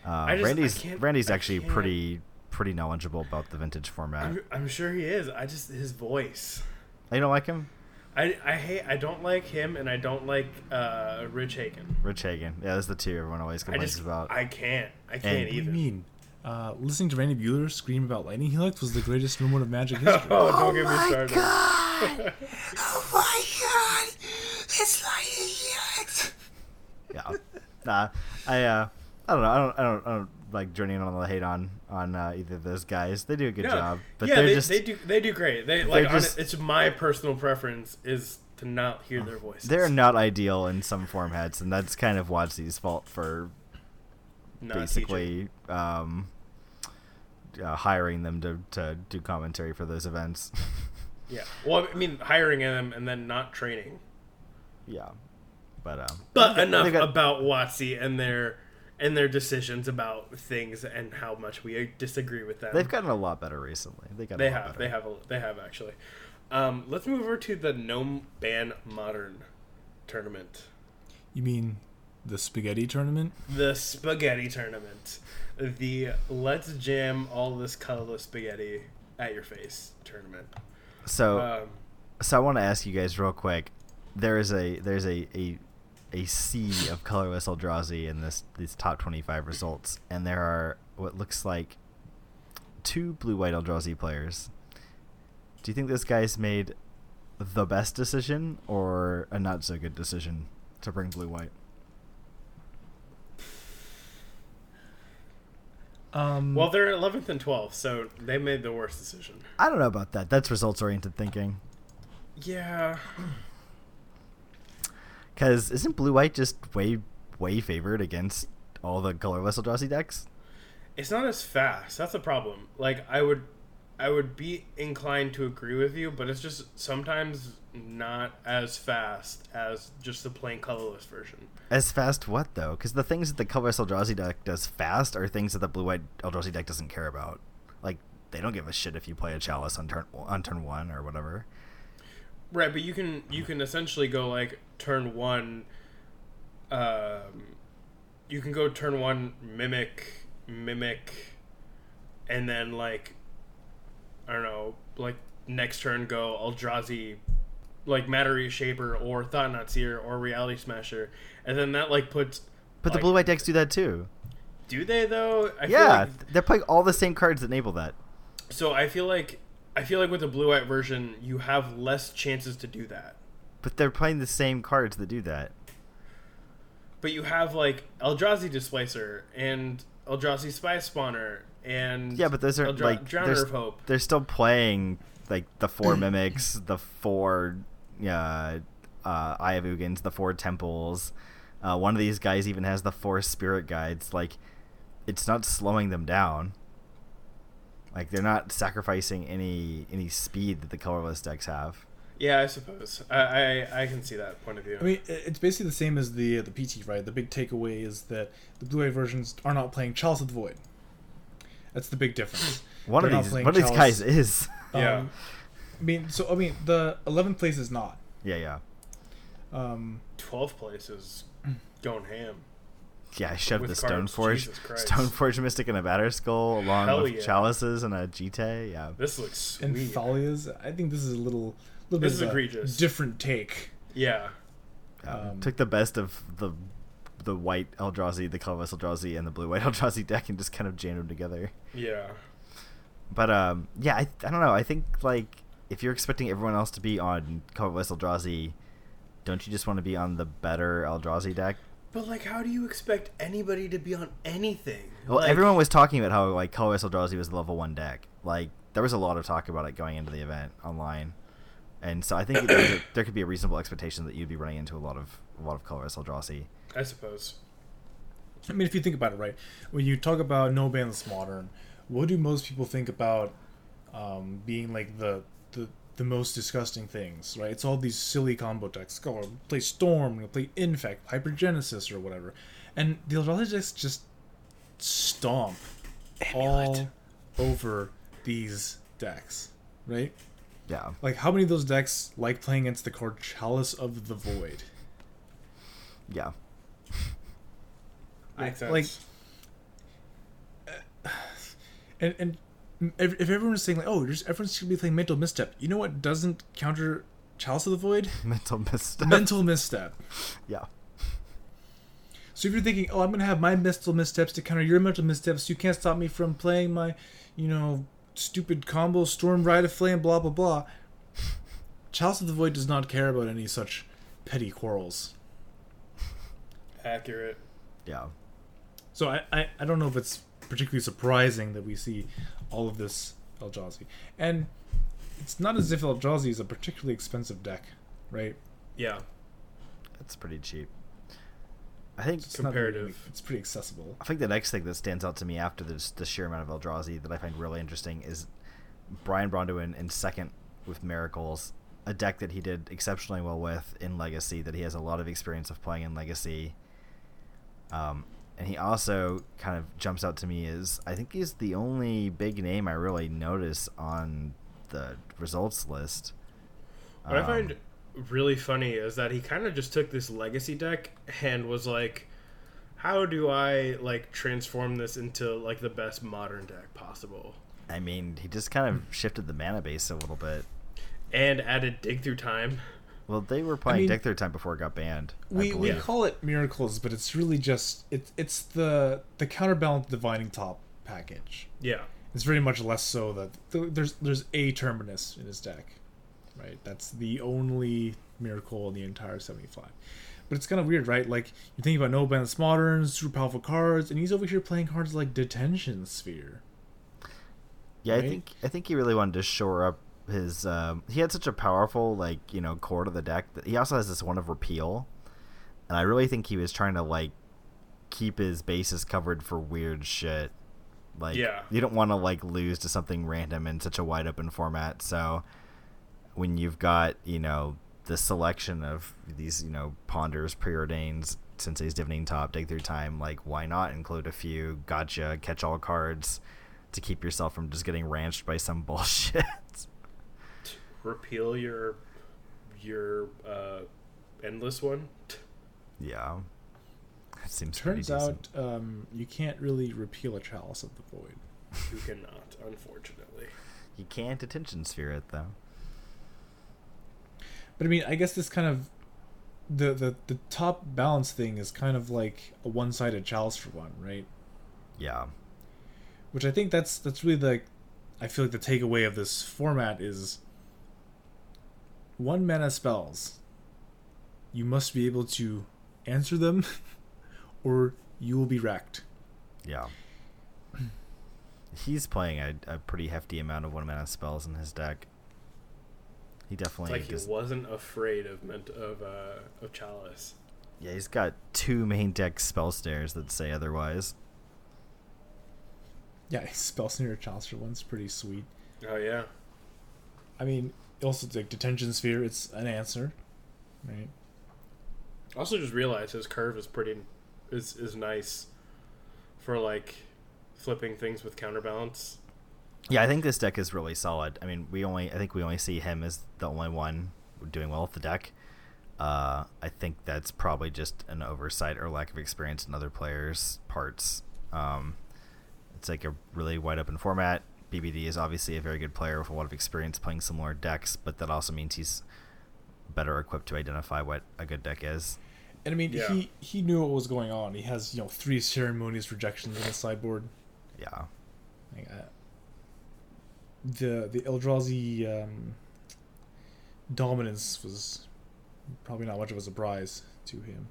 I just- Randy's Randy's actually pretty pretty knowledgeable about the vintage format. I'm, I'm sure he is. I just his voice. you don't like him, I, I hate I don't like him and I don't like uh, Rich Hagon. Rich Hagon? Yeah, those are the two everyone always I complains just about. I can't I can't And- What do you mean? Uh, listening to Randy Buehler scream about lightning helix was the greatest moment of Magic history. Oh, don't get me started. oh my god! It's lightning helix! yeah, nah, I uh, I don't know. I don't I don't, I don't like journeying on the hate on on uh, either of those guys. They do a good Yeah. job, but yeah, they're they, just they do they do great. They like just- it, it's my personal preference is to not hear their voices. they're not ideal in some formats, and that's kind of Watsy's fault for Not basically um, uh, hiring them to, to do commentary for those events. Yeah. Well, I mean, hiring them and then not training. yeah, but um, But they- enough they got- about Watsy and their and their decisions about things and how much we disagree with them. they've gotten a lot better recently. They got They a lot have. better. They have. A, they have actually. Um, let's move over to the Gnome Ban Modern tournament, You mean the spaghetti tournament? the Spaghetti tournament, the Let's Jam all this colorless spaghetti at your face tournament. So Um, so I want to ask you guys real quick. There is a there's a a, a sea of colorless Eldrazi in this these top 25 results, and there are what looks like two blue white Eldrazi players. Do you think this guy's made the best decision or a not so good decision to bring blue Um, Well, they're 11th and 12th, so they made the worst decision. I don't know about that. That's results oriented thinking. Yeah. Because isn't blue white just way way favored against all the colorless Eldrazi decks? It's not as fast. That's the problem. Like I would I would be inclined to agree with you, but it's just sometimes not as fast as just the plain colorless version. As fast what though? Because the things that the colorless Eldrazi deck does fast are things that the blue white Eldrazi deck doesn't care about. Like they don't give a shit if you play a chalice on turn on turn one or whatever. Right, but you can you can essentially go like turn one um you can go turn one mimic mimic and then like I don't know, like next turn go Eldrazi like Matter Shaper or Thought-Knot Seer or Reality Smasher and then that like puts But like, the blue white decks do that too. do they though? I yeah, like, they're playing all the same cards that enable that. so I feel like I feel like with the blue white version you have less chances to do that. But they're playing the same cards that do that. But you have like Eldrazi Displacer and Eldrazi Skyspawner and Yeah, but those are Eldra- like Drowner they're, of Hope. they're still playing like the four mimics, the four uh, uh, Eye of Ugins, the four temples. Uh, one of these guys even has the four spirit guides. Like, it's not slowing them down. Like they're not sacrificing any any speed that the colorless decks have. Yeah, I suppose I, I I can see that point of view. I mean, it's basically the same as the the PT, right? The big takeaway is that the Blu-ray versions are not playing Chalice of the Void. That's the big difference. One They're of these playing one of these Chalice. guys is. Yeah. Um, I mean, so I mean, the 11th place is not. yeah, yeah, Um, Twelfth place is going ham. yeah. I shoved With the cards, Stoneforge, Jesus Christ. Stoneforge Mystic and a Batterskull along Hell with yeah. chalices and a Jitte. Yeah, This looks and. Thalia's. I think this is a little, little This bit is of a egregious. different take. yeah, Um, Um, took the best of the the white Eldrazi, the colorless Eldrazi, and the blue white Eldrazi deck, and just kind of jam them together. yeah. But um, yeah, I, I don't know. I think like if you're expecting everyone else to be on colorless Eldrazi, don't you just want to be on the better Eldrazi deck? But like, how do you expect anybody to be on anything? Well, Like, everyone was talking about how like colorless Eldrazi was the level one deck. Like there was a lot of talk about it going into the event online, and so I think a, there could be a reasonable expectation that you'd be running into a lot of a lot of colorless Eldrazi. I suppose. I mean, if you think about it, right? When you talk about no banless modern, what do most people think about um, being like the, the the most disgusting things, right? It's all these silly combo decks. Go or play Storm, or play Infect, Hypergenesis, or whatever, and the Eldrazi decks just stomp all over these decks, right? Yeah, Like, how many of those decks like playing against the card Chalice of the Void? yeah. Makes sense. Like, and and if, if everyone's saying like, oh, just everyone's gonna be playing mental misstep, you know what doesn't counter Chalice of the Void? Mental misstep. mental misstep. Yeah. So if you're thinking, oh, I'm gonna have my mental missteps to counter your mental missteps, you can't stop me from playing my, you know, stupid combo Storm Rite of Flame, blah blah blah. Chalice of the Void does not care about any such petty quarrels. Accurate. Yeah. So I, I, I don't know if it's particularly surprising that we see all of this Eldrazi. And it's not as if Eldrazi is a particularly expensive deck, right? Yeah. It's pretty cheap. I think It's not Comparative. really- it's pretty accessible. I think the next thing that stands out to me after this the sheer amount of Eldrazi that I find really interesting is Brian Braun-Duin in second with Miracles, a deck that he did exceptionally well with in Legacy, that he has a lot of experience of playing in Legacy. Um, and he also kind of jumps out to me as I think he's the only big name I really notice on the results list. What I Um, find really funny is that he kind of just took this legacy deck and was like, "How do I like transform this into like the best modern deck possible?" I mean, he just kind of shifted the mana base a little bit. And added dig through time. Well, they were playing mean- Dig Through Time before it got banned. We, we call it miracles, but it's really just it's it's the the counterbalance divining top package. Yeah. It's very much less so that th- there's there's a terminus in his deck, right? That's the only miracle in the entire 75. but it's kind of weird, right? Like you're thinking about no balance moderns, super powerful cards, and he's over here playing cards like Detention Sphere. Yeah, Right? I think I think he really wanted to shore up his. Um, he had such a powerful like you know core to the deck. That he also has this one of repeal, and I really think he was trying to like keep his bases covered for weird shit. Like Yeah. you don't want to like lose to something random in such a wide open format. So when you've got you know the selection of these you know ponders, preordains, sensei's divining top, dig through time, like why not include a few gotcha catch all cards to keep yourself from just getting ranched by some bullshit. Repeal your your uh, endless one. yeah. It seems Turns out um, you can't really repeal a Chalice of the Void. You cannot, unfortunately. you can't attention sphere it though. But I mean, I guess this kind of the the the top balance thing is kind of like a one-sided Chalice for one, right? Yeah. Which I think that's that's really like I feel like the takeaway of this format is one mana spells. You must be able to answer them or you will be wrecked. Yeah. He's playing a, a pretty hefty amount of one mana spells in his deck. He It's definitely like he wasn't afraid of ment- of uh, of Chalice. yeah, he's got two main deck spell snares that say otherwise. Yeah, spell snare Chalice for one's pretty sweet. Oh yeah. I mean, also like detention sphere, it's an answer, right? Also, just realized his curve is pretty is is nice for like flipping things with counterbalance. Yeah, I think this deck is really solid. I mean, we only I think we only see him as the only one doing well with the deck. Uh, I think that's probably just an oversight or lack of experience in other players' parts. Um, it's like a really wide open format. BBD is obviously a very good player with a lot of experience playing similar decks, but that also means he's better equipped to identify what a good deck is. And I mean, Yeah. he he knew what was going on. He has you know three ceremonious rejections in the sideboard. Yeah. Like, uh, the the Eldrazi um, dominance was probably not much of a surprise to him.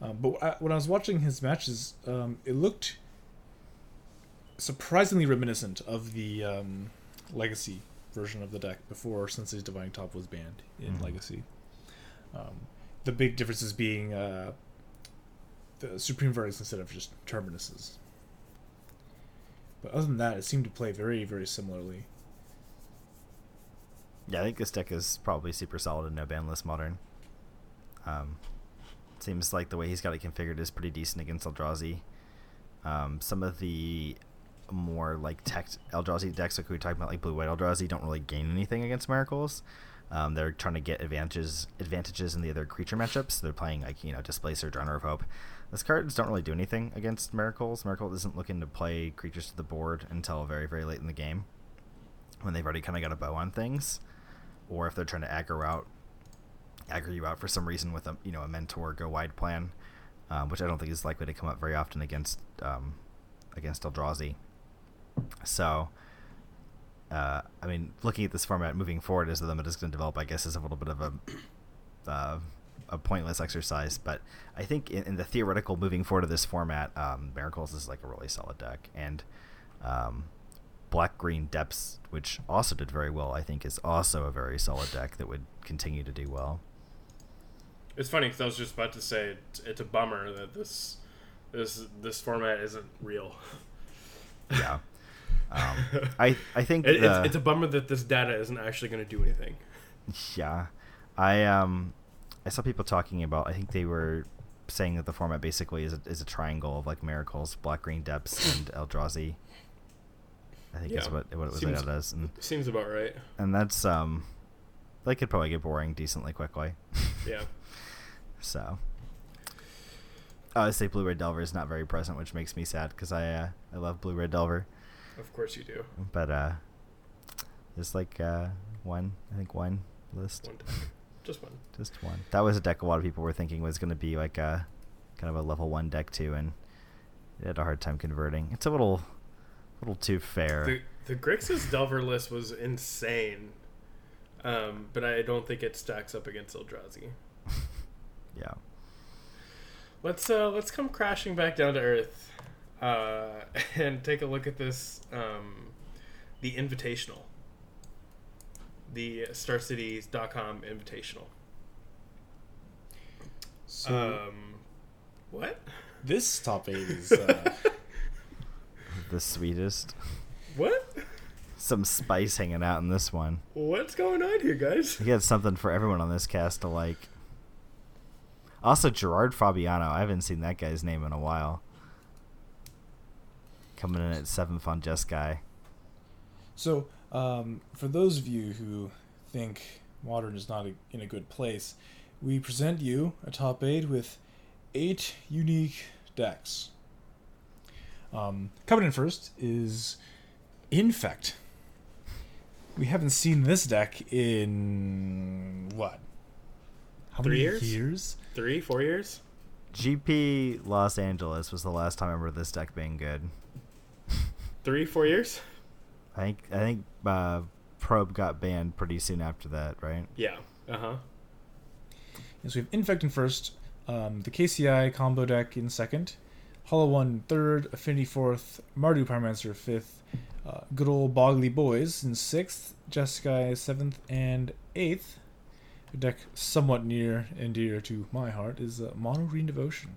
Um, but I, when I was watching his matches, um, it looked surprisingly reminiscent of the um, Legacy version of the deck before Sensei's Divine Top was banned in Mhm. Legacy. Um, the big differences being uh, the Supreme Verdicts instead of just Terminuses. But other than that, it seemed to play very, very similarly. Yeah, I think this deck is probably super solid in no ban list modern. Um, seems like the way he's got it configured is pretty decent against Eldrazi. Um, some of the more like tech Eldrazi decks, like we were talking about, like blue white Eldrazi, don't really gain anything against miracles. Um, they're trying to get advantages advantages in the other creature matchups. They're playing like you know Displacer, Drowner of Hope. Those cards don't really do anything against miracles. Miracle isn't looking to play creatures to the board until very very late in the game, when they've already kind of got a bow on things or if they're trying to aggro out aggro you out for some reason with a you know a mentor go wide plan, um, which I don't think is likely to come up very often against um, against Eldrazi. So, uh, I mean, looking at this format moving forward as the limit is going to develop, I guess is a little bit of a uh, a pointless exercise. But I think in, in the theoretical moving forward of this format, um, Miracles is like a really solid deck, and um, Black Green Depths, which also did very well, I think is also a very solid deck that would continue to do well. It's funny because I was just about to say it's, it's a bummer that this this this format isn't real. Yeah. Um, I I think It, the- it's, it's a bummer that this data isn't actually going to do anything. Yeah, I um, I saw people talking about. I think they were saying that the format basically is a, is a triangle of like miracles, black green depths, and Eldrazi. I think is Yeah. what what it was Seems- laid out as, and Seems about right. and that's um, that could probably get boring decently quickly. Yeah. So, I would say Blue Red Delver is not very present, which makes me sad because I uh, I love Blue Red Delver, Of course you do. but uh, there's like uh one I think one list. One. Just one. Just one. That was a deck a lot of people were thinking was going to be like a kind of a level one deck too, and it had a hard time converting. It's a little, little too fair. The the Grixis Delver list was insane, um, but I don't think it stacks up against Eldrazi. Yeah. Let's uh let's come crashing back down to earth, uh, and take a look at this um, the Invitational, the StarCities.com Invitational. So Um, what? this top eight is uh, The sweetest. What? Some spice hanging out in this one. What's going on here, guys? You got something for everyone on this cast to like. Also, Gerard Fabiano. I haven't seen that guy's name in a while. Coming in at seventh on Jeskai. So, um, for those of you who think modern is not a, in a good place, we present you a top eight with eight unique decks. Um, coming in first is Infect. We haven't seen this deck in what? How Three many years? years? Three, four years? GP Los Angeles was the last time I remember this deck being good. Three, four years? I think I think uh, Probe got banned pretty soon after that, right? Yeah. Uh huh. And so we have Infect in first, um, the KCI combo deck in second, Hollow One third, Affinity fourth, Mardu Pyromancer fifth, uh, good old Boggly Boys in sixth, Jeskai seventh and eighth. A deck somewhat near and dear to my heart is uh, Mono Green Devotion.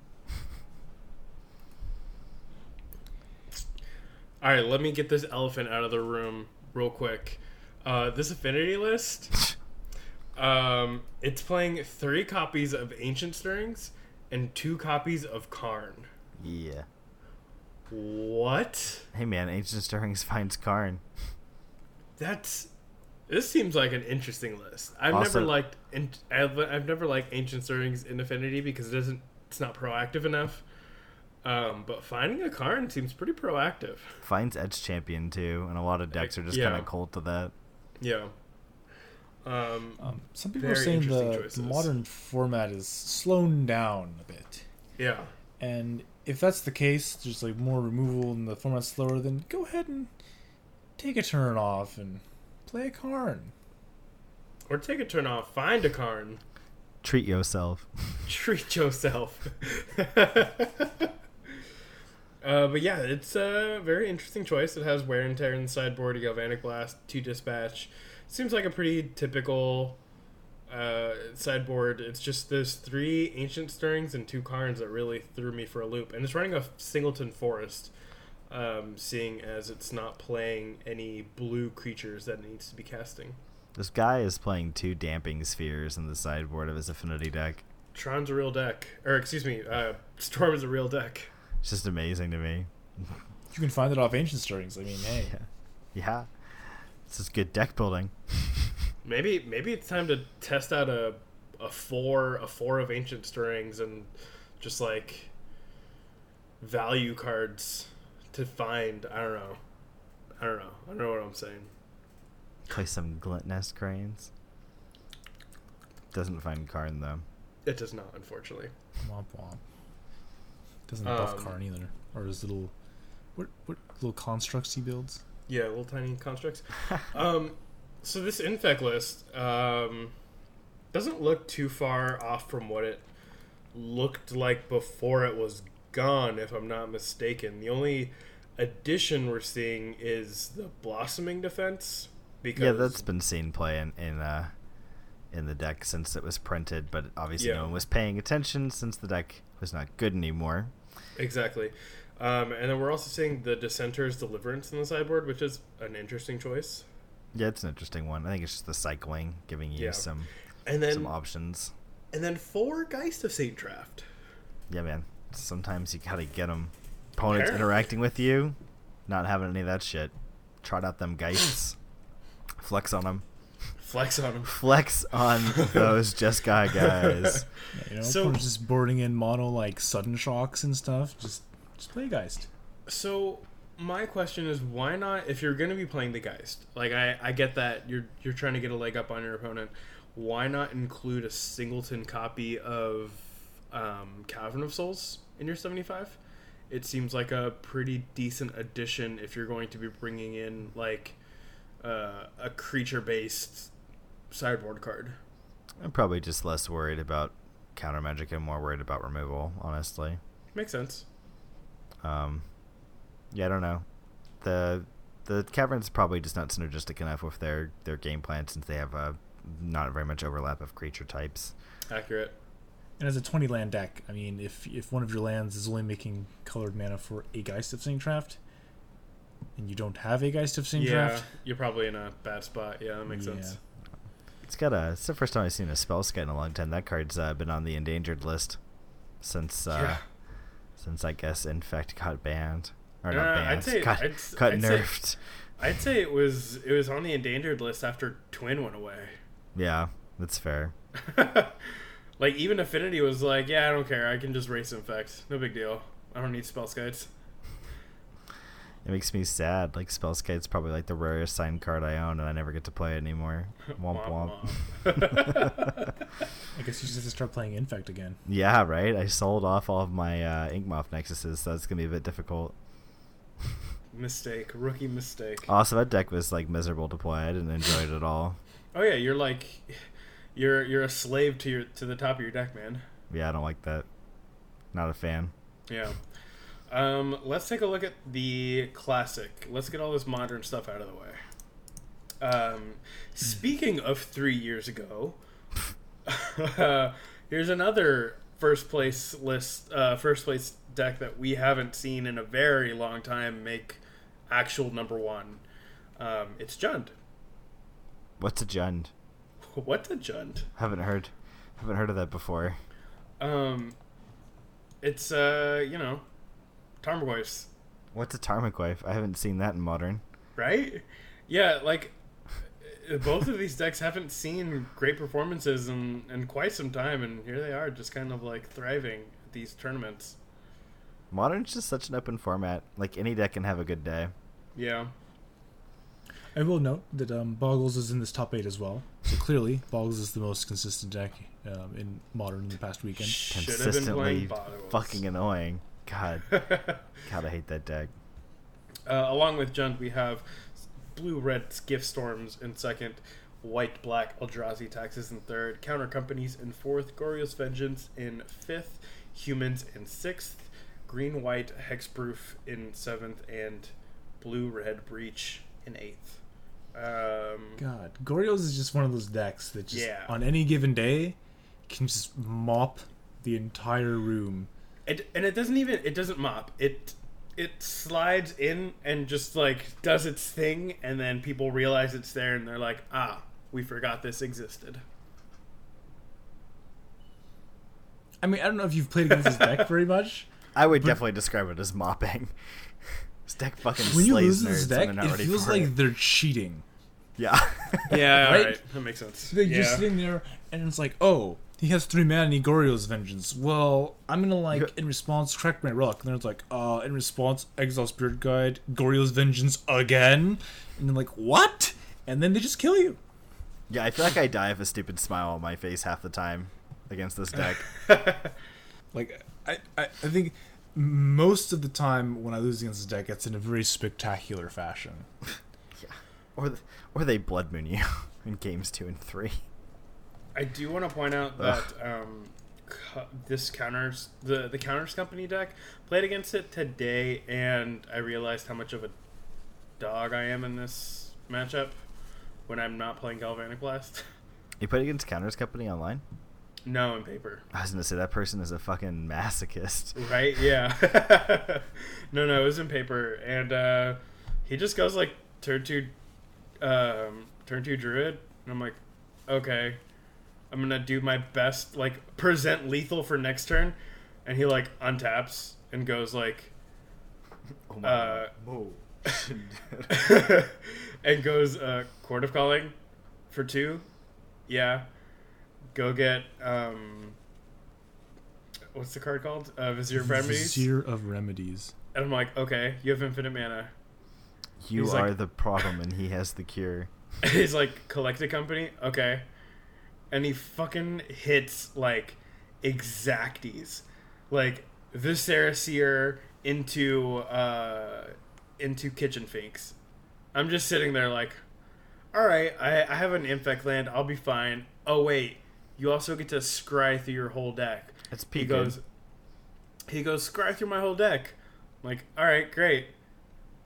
All right, let me get this elephant out of the room real quick. Uh, this affinity list, um, it's playing three copies of Ancient Stirrings and two copies of Karn. Yeah. What? Hey man, Ancient Stirrings finds Karn. That's. This seems like an interesting list. I've Also- never liked. I've, I've never liked Ancient Stirrings in Affinity because it doesn't. It's not proactive enough. Um, but finding a Karn seems pretty proactive. Finds Etched Champion too, and a lot of decks are just Yeah. kind of cold to that. Yeah. Um, Um, some people are saying the, choices. the modern format is slowing down a bit. yeah. And if that's the case, there's like more removal and the format's slower, then go ahead and take a turn off and play a Karn. Or take a turn off. Find a Karn. Treat yourself. Treat yourself. uh, but yeah, it's a very interesting choice. It has wear and tear in the sideboard. You Galvanic Blast, two dispatch. Seems like a pretty typical uh, sideboard. It's just those three ancient stirrings and two Karns that really threw me for a loop. And it's running a singleton forest. Um, seeing as it's not playing any blue creatures that it needs to be casting. This guy is playing two damping spheres in the sideboard of his affinity deck. Tron's a real deck, or excuse me, uh, Storm is a real deck. It's just amazing to me. You can find it off Ancient Stirrings. I mean, hey. Yeah. Yeah. This is good deck building. Maybe maybe it's time to test out a a four a four of ancient stirrings and just like value cards to find. I don't know. I don't know. I don't know what I'm saying. Play some Glint Nest Cranes. Doesn't find Karn though. It does not, unfortunately. Womp womp. Doesn't buff Um, Karn either. Or his little. What, what little constructs he builds? Yeah, little tiny constructs. um, so this infect list um, doesn't look too far off from what it looked like before it was gone, if I'm not mistaken. The only addition we're seeing is the blossoming defense. Because Yeah, that's been seen play in in, uh, in the deck since it was printed, but obviously Yeah. no one was paying attention since the deck was not good anymore. exactly. Um, and then we're also seeing the Dissenter's Deliverance in the sideboard, which is an interesting choice. Yeah, it's an interesting one. I think it's just the cycling giving you Yeah. some And then some options. and then four Geist of Saint Traft. Yeah, man. Sometimes you gotta get them. Opponents Fair. interacting with you, not having any of that shit. Trot out them geists. Flex on them. Flex on them. Flex on those just guy guys. Yeah, you know, So- just boarding in mono like sudden shocks and stuff. Just, just play Geist. So my question is, why not? If you're going to be playing the Geist, like I, I get that you're you're trying to get a leg up on your opponent. Why not include a singleton copy of um, Cavern of Souls in your 75? It seems like a pretty decent addition if you're going to be bringing in like uh, a creature-based sideboard card. I'm probably just less worried about counter magic and more worried about removal, honestly. Makes sense. Um, yeah, I don't know. The the cavern's probably just not synergistic enough with their their game plan since they have a not very much overlap of creature types. Accurate. And as a 20 land deck, I mean, if if one of your lands is only making colored mana for a Geist of Saint Traft, and you don't have a Geist of Saint Traft, Yeah, you're probably in a bad spot. Yeah, that makes Yeah. sense. It's got a. It's the first time I've seen a spell sky in a long time. That card's uh, been on the endangered list since uh, Yeah. since I guess Infect got banned or Uh, not I'd banned, say- got, I'd got I'd say- nerfed. I'd say it was it was on the endangered list after Twin went away. Yeah, that's fair. like even Affinity was like, yeah, I don't care. I can just race infect. No big deal. I don't need Spellskites. It makes me sad. Like Spellskite's probably like the rarest signed card I own, and I never get to play it anymore. Womp womp. I guess you just have to start playing Infect again. yeah, right. I sold off all of my uh, Inkmoth Nexuses, so it's gonna be a bit difficult. mistake, rookie mistake. Also, that deck was like miserable to play. I didn't enjoy it at all. Oh yeah, you're like, you're you're a slave to your to the top of your deck, man. Yeah, I don't like that. Not a fan. Yeah. Um, let's take a look at the classic. Let's get all this modern stuff out of the way. Um, speaking of three years ago, here's another first place list, uh, first place deck that we haven't seen in a very long time make actual number one. Um, it's Jund. What's a Jund? What's a Jund? Haven't heard. Haven't heard of that before. Um, it's uh, you know, Tarmogoyfs. What's a Tarmogoyf? I haven't seen that in Modern. right? Yeah, like uh, both of these decks haven't seen great performances in, in quite some time, and here they are, just kind of like thriving at these tournaments. Modern's just such an open format. Like any deck can have a good day. Yeah, I will note that um, Boggles is in this top eight as well. So clearly, Boggles is the most consistent deck um, in Modern in the past weekend. should been Consistently fucking annoying. God, God, I hate that deck. uh, along with Jund, we have blue red gift storms in second, white black Eldrazi taxes in third, counter companies in fourth, Goryo's vengeance in fifth, humans in sixth, green white hexproof in seventh, and blue red breach in eighth. Um, God, Goryo's is just one of those decks that just Yeah. on any given day can just mop the entire room. It, and it doesn't even it doesn't mop. It it slides in and just like does its thing and then people realize it's there and they're like, "Ah, we forgot this existed." I mean, I don't know if you've played against this deck very much. I would definitely describe it as mopping. this deck fucking When you slays lose this nerds deck, when they're not it feels like it. they're cheating. Yeah. Yeah, Right? right. That makes sense. They're yeah. just sitting there, and it's like, oh, he has three mana and he Goryo's Vengeance. Well, I'm gonna like Yeah. in response crack my relic, and then it's like, uh, in response Exile Spirit Guide, Goryo's Vengeance again, and they're like, what? And then they just kill you. yeah, I feel like I die with a stupid smile on my face half the time against this deck. Like, I, I, I think most of the time when I lose against this deck, it's in a very spectacular fashion. Yeah, or th- or they blood moon you in games two and three. I do want to point out that um, this counters the the counters company deck played against it today, and I realized how much of a dog I am in this matchup when I'm not playing Galvanic Blast. You played against Counters Company online? no, in paper. I was gonna say that person is a fucking masochist. Right? Yeah. no, no, it was in paper, and uh, he just goes like turn two, um, turn two druid, and I'm like, okay, I'm gonna do my best, like present lethal for next turn, and he like untaps and goes like, Oh Uh, Whoa. and goes uh, Chord of Calling for two, yeah, go get um. What's the card called? Uh, Vizier of Remedies. Vizier of Remedies. And I'm like, okay, you have infinite mana. you He's are like- the problem, and he has the cure. He's like, collect a company, okay. And he fucking hits like exacties, like Viscera Seer into uh into Kitchen Finks. I'm just sitting there like, all right, I, I have an infect land, I'll be fine. Oh wait, you also get to scry through your whole deck. It's He goes, he goes, scry through my whole deck. I'm like, all right, great.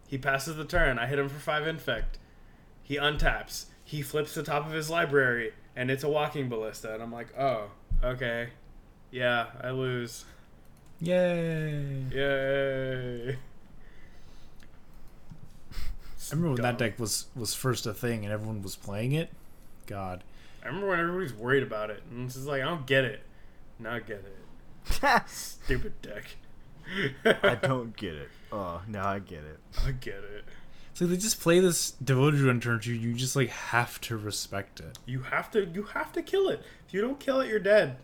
He passes the turn. I hit him for five infect. He untaps. He flips the top of his library, and it's a walking ballista. And I'm like, oh, okay, yeah, I lose. Yay! Yay! I remember when that deck was was first a thing and everyone was playing it. God, I remember when everybody's worried about it, and it's just like, I don't get it. Now I get it. Stupid deck. I don't get it. Oh, now I get it. I get it. So they just play this devoted on turn two. You just like have to respect it. You have to you have to kill it. If you don't kill it, you're dead.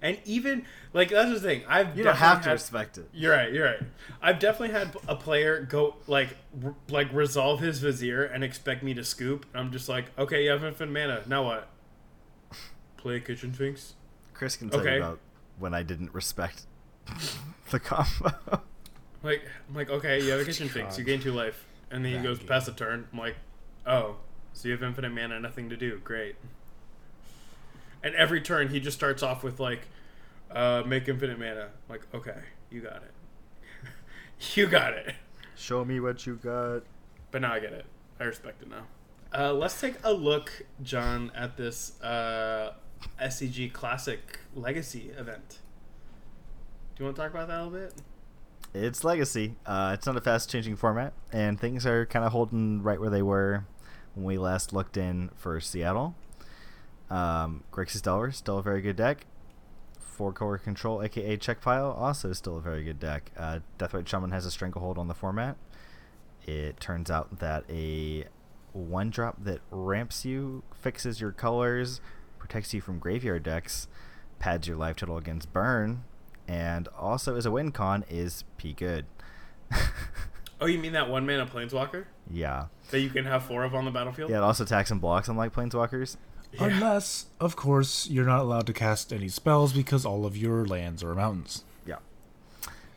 And even like that's the thing. I've You don't have to had- respect it. You're right. You're right. I've definitely had a player go like r- like resolve his vizier and expect me to scoop. And I'm just like, okay, you have infinite mana. Now what? Play Kitchen Finks. Chris can tell Okay. you about when I didn't respect the combo. Like I'm like, okay, you have a Kitchen Finks. You gain two life, and then he goes pass a turn. I'm like, oh, so you have infinite mana, nothing to do. Great. And every turn he just starts off with like, uh, make infinite mana. I'm like, okay, you got it. you got it. Show me what you got. But now I get it. I respect it now. Uh, let's take a look, John, at this uh, SCG Classic Legacy event. Do you want to talk about that a little bit? It's Legacy. Uh, it's not a fast changing format, and things are kind of holding right where they were when we last looked in for Seattle. Um, Grixis Delver, still a very good deck. Four color control, aka Czech pile, also still a very good deck. Uh, Deathrite Shaman has a stranglehold on the format. It turns out that a one drop that ramps you, fixes your colors, protects you from graveyard decks, pads your life total against burn, and also as a win con is P good. Oh, you mean that one mana Planeswalker yeah. that you can have four of on the battlefield? Yeah, it also attacks and blocks unlike Planeswalkers. Yeah. Unless, of course, you're not allowed to cast any spells because all of your lands are mountains. Yeah.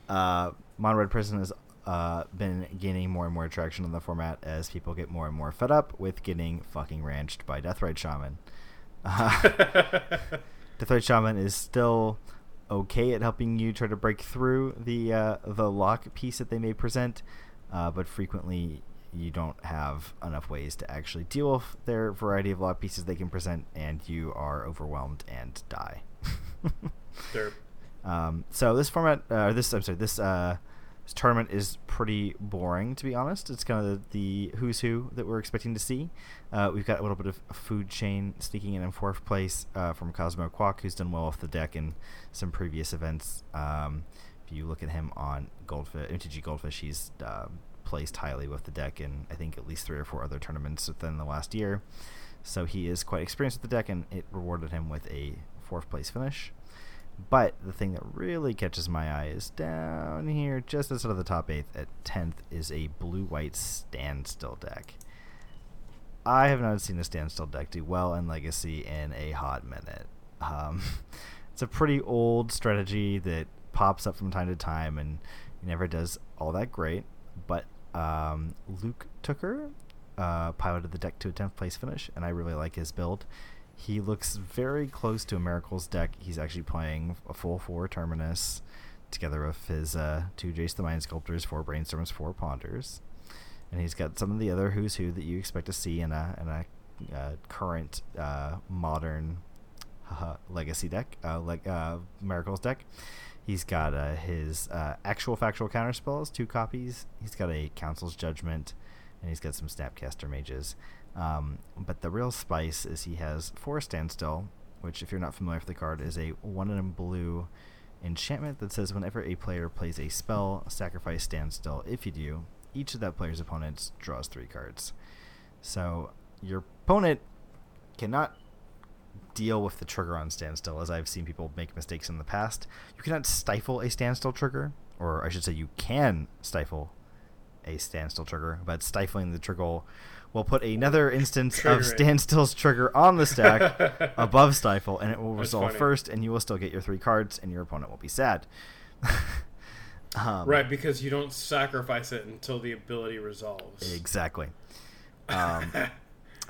Uh, Mono Red Prison has uh, been gaining more and more traction in the format as people get more and more fed up with getting fucking ranched by Deathrite Shaman. Uh, Deathrite Shaman is still okay at helping you try to break through the uh, the lock piece that they may present, uh, but frequently you don't have enough ways to actually deal with their variety of lock pieces they can present, and you are overwhelmed and die. They're Um, so this format, uh, this I'm sorry, this uh, this tournament is pretty boring to be honest. It's kind of the, the who's who that we're expecting to see. Uh, we've got a little bit of food chain sneaking in in fourth place uh, from Cosmo Quack, who's done well off the deck in some previous events. Um, if you look at him on Goldfish, MTG Goldfish, he's uh, placed highly with the deck in I think at least three or four other tournaments within the last year. So he is quite experienced with the deck, and it rewarded him with a fourth place finish. But the thing that really catches my eye is down here, just outside of the top eighth, at tenth, is a blue-white standstill deck. I have not seen a standstill deck do well in Legacy in a hot minute. Um, it's a pretty old strategy that pops up from time to time and never does all that great. But um, Luke Tooker uh, piloted the deck to a 10th place finish, and I really like his build. He looks very close to a Miracles deck. He's actually playing a full four Terminus together with his uh, two Jace the Mind Sculptors, four Brainstorms, four Ponders. And he's got some of the other who's who that you expect to see in a, in a uh, current uh, modern legacy deck, uh, like uh, Miracles deck. He's got uh, his uh, actual factual counter spells, two copies. He's got a Council's Judgment, and he's got some Snapcaster Mages. Um, but the real spice is he has four Standstill, which, if you're not familiar with the card, is a one in blue enchantment that says whenever a player plays a spell, sacrifice Standstill. If you do, each of that player's opponents draws three cards. So your opponent cannot deal with the trigger on standstill, as I've seen people make mistakes in the past. You cannot stifle a standstill trigger, or I should say, you can stifle a standstill trigger, but stifling the trigger will put another instance Trigger of it. standstill's trigger on the stack above stifle, and it will That's resolve funny. first, and you will still get your three cards, and your opponent will be sad. um, right because you don't sacrifice it until the ability resolves. Exactly. Um,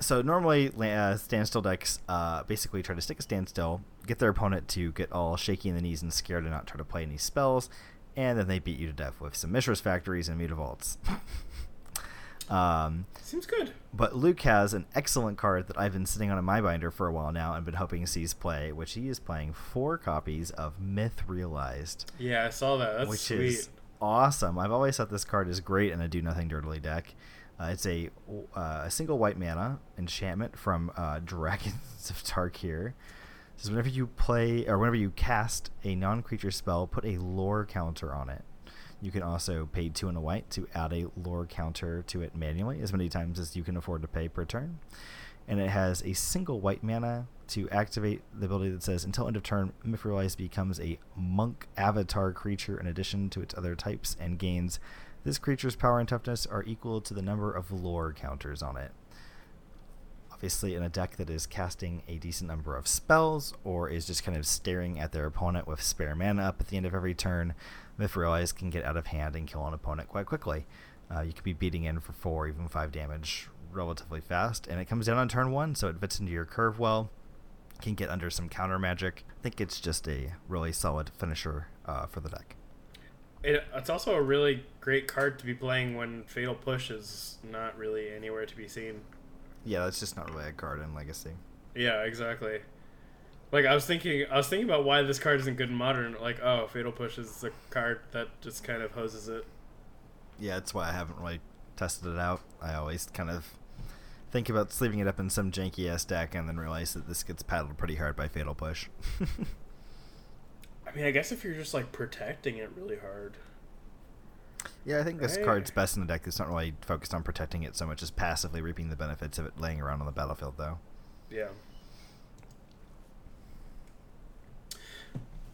so normally uh, standstill decks uh, basically try to stick a standstill, get their opponent to get all shaky in the knees and scared and not try to play any spells, and then they beat you to death with some Mishra's Factories and Mutavaults. Um, Seems good. but Luke has an excellent card that I've been sitting on in my binder for a while now and been hoping sees play, which he is playing four copies of Myth Realized, Yeah, I saw that. That's which sweet. is awesome. I've always thought this card is great in a do nothing dirtily deck. Uh, it's a uh, a single white mana enchantment from uh, Dragons of Tarkir. Says whenever you play or whenever you cast a non-creature spell, put a lore counter on it. You can also pay two and a white to add a lore counter to it manually, as many times as you can afford to pay per turn. And it has a single white mana to activate the ability that says until end of turn, Mythrealize becomes a monk avatar creature in addition to its other types and gains this creature's power and toughness are equal to the number of lore counters on it. Obviously, in a deck that is casting a decent number of spells or is just kind of staring at their opponent with spare mana up at the end of every turn, Mythrealize can get out of hand and kill an opponent quite quickly. Uh, you could be beating in for four, even five damage relatively fast, and it comes down on turn one, so it fits into your curve well. Can get under some counter magic. I think it's just a really solid finisher uh, for the deck. It, it's also a really great card to be playing when Fatal Push is not really anywhere to be seen. Yeah, that's just not really a card in Legacy. Yeah, exactly. Like I was thinking, I was thinking about why this card isn't good in Modern. Like, oh, Fatal Push is a card that just kind of hoses it. Yeah, that's why I haven't really tested it out. I always kind of think about sleeving it up in some janky ass deck and then realize that this gets paddled pretty hard by Fatal Push. I mean, I guess if you're just like protecting it really hard. Yeah, I think this Right. card's best in the deck It's not really focused on protecting it so much as passively reaping the benefits of it laying around on the battlefield, though. Yeah.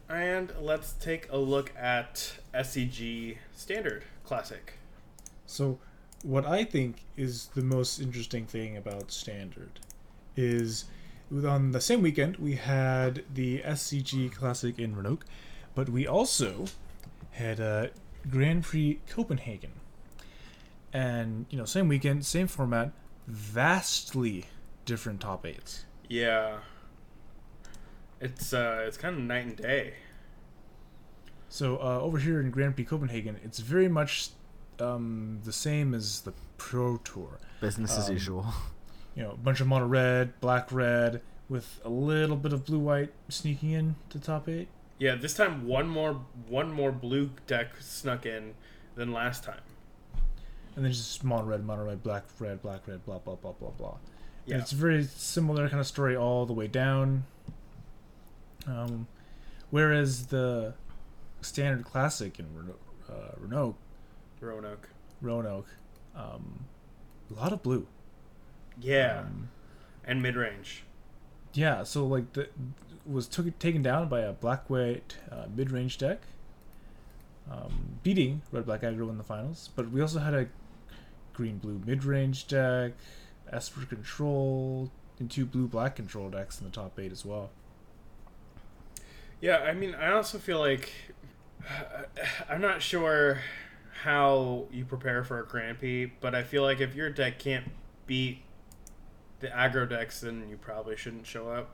And let's take a look at SCG Standard Classic. So, what I think is the most interesting thing about Standard is on the same weekend we had the SCG Classic in Roanoke, but we also had a Grand Prix Copenhagen. And, you know, same weekend, same format, vastly different top eights. Yeah. It's uh it's kind of night and day. So uh, over here in Grand Prix Copenhagen, it's very much um, the same as the Pro Tour. Business as Um, usual. You know, a bunch of mono red, black red, with a little bit of blue white sneaking in to top eight. Yeah, this time one more one more blue deck snuck in than last time. And then just mono red, mono red, black red, black red, blah blah blah blah blah. Yeah. And it's a very similar kind of story all the way down. Um, whereas the standard classic in uh, Roanoke, Roanoke. Roanoke, um, a lot of blue. Yeah. Um, and mid range. Yeah, so like the was took taken down by a black white uh, mid range deck, um, beating red black aggro in the finals. But we also had a green blue mid range deck, Esper control, and two blue black control decks in the top eight as well. Yeah, I mean, I also feel like I'm not sure how you prepare for a Prix, but I feel like if your deck can't beat the aggro decks, then you probably shouldn't show up.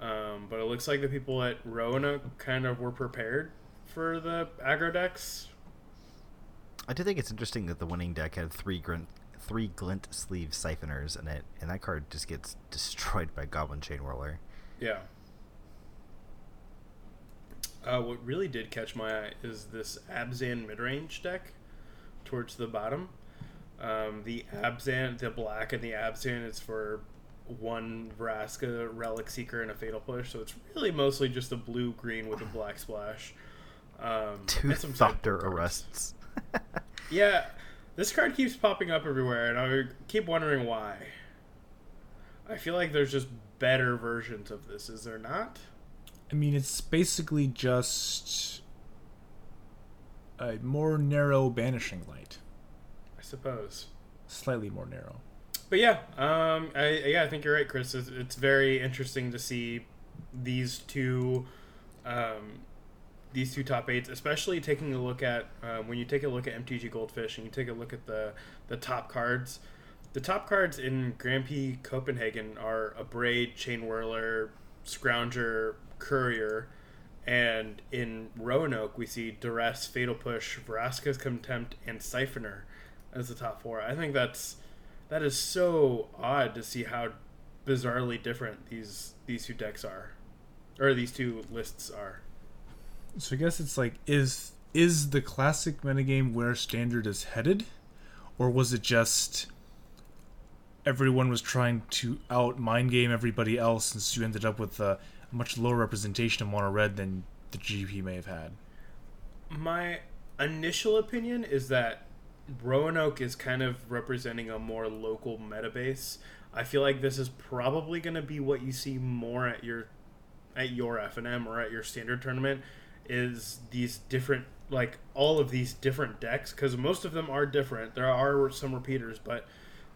Um, but it looks like the people at Roanoke kind of were prepared for the aggro decks. I do think it's interesting that the winning deck had three glint, three glint sleeve siphoners in it, and that card just gets destroyed by Goblin Chainwhirler. Yeah. Uh, what really did catch my eye is this Abzan midrange deck towards the bottom. Um, the Abzan, the black and the Abzan is for one Vraska, Relic Seeker, and a Fatal Push. So it's really mostly just a blue green with a black splash. Um, Two and some sideboard Thopter arrests. Yeah, this card keeps popping up everywhere, and I keep wondering why. I feel like there's just better versions of this, is there not? I mean, it's basically just a more narrow banishing light, I suppose. slightly more narrow. But yeah, um, I, yeah, I think you're right, Chris. It's, it's very interesting to see these two, um, these two top eights, especially taking a look at uh, when you take a look at MTG Goldfish and you take a look at the the top cards. The top cards in Grand Prix Copenhagen are Abrade, Chainwhirler, Scrounger, Courier, and in Roanoke we see Duress, Fatal Push, Vraska's Contempt, and Siphoner as the top four. I think that's that is so odd to see how bizarrely different these these two decks are, or these two lists are. So I guess it's like is is the classic metagame where standard is headed, or was it just everyone was trying to out mind game everybody else, and so you ended up with a much lower representation of mono red than the GP may have had? My initial opinion is that Roanoke is kind of representing a more local meta base. I feel like this is probably going to be what you see more at your at your FNM or at your standard tournament is these different like all of these different decks because most of them are different. There are some repeaters, but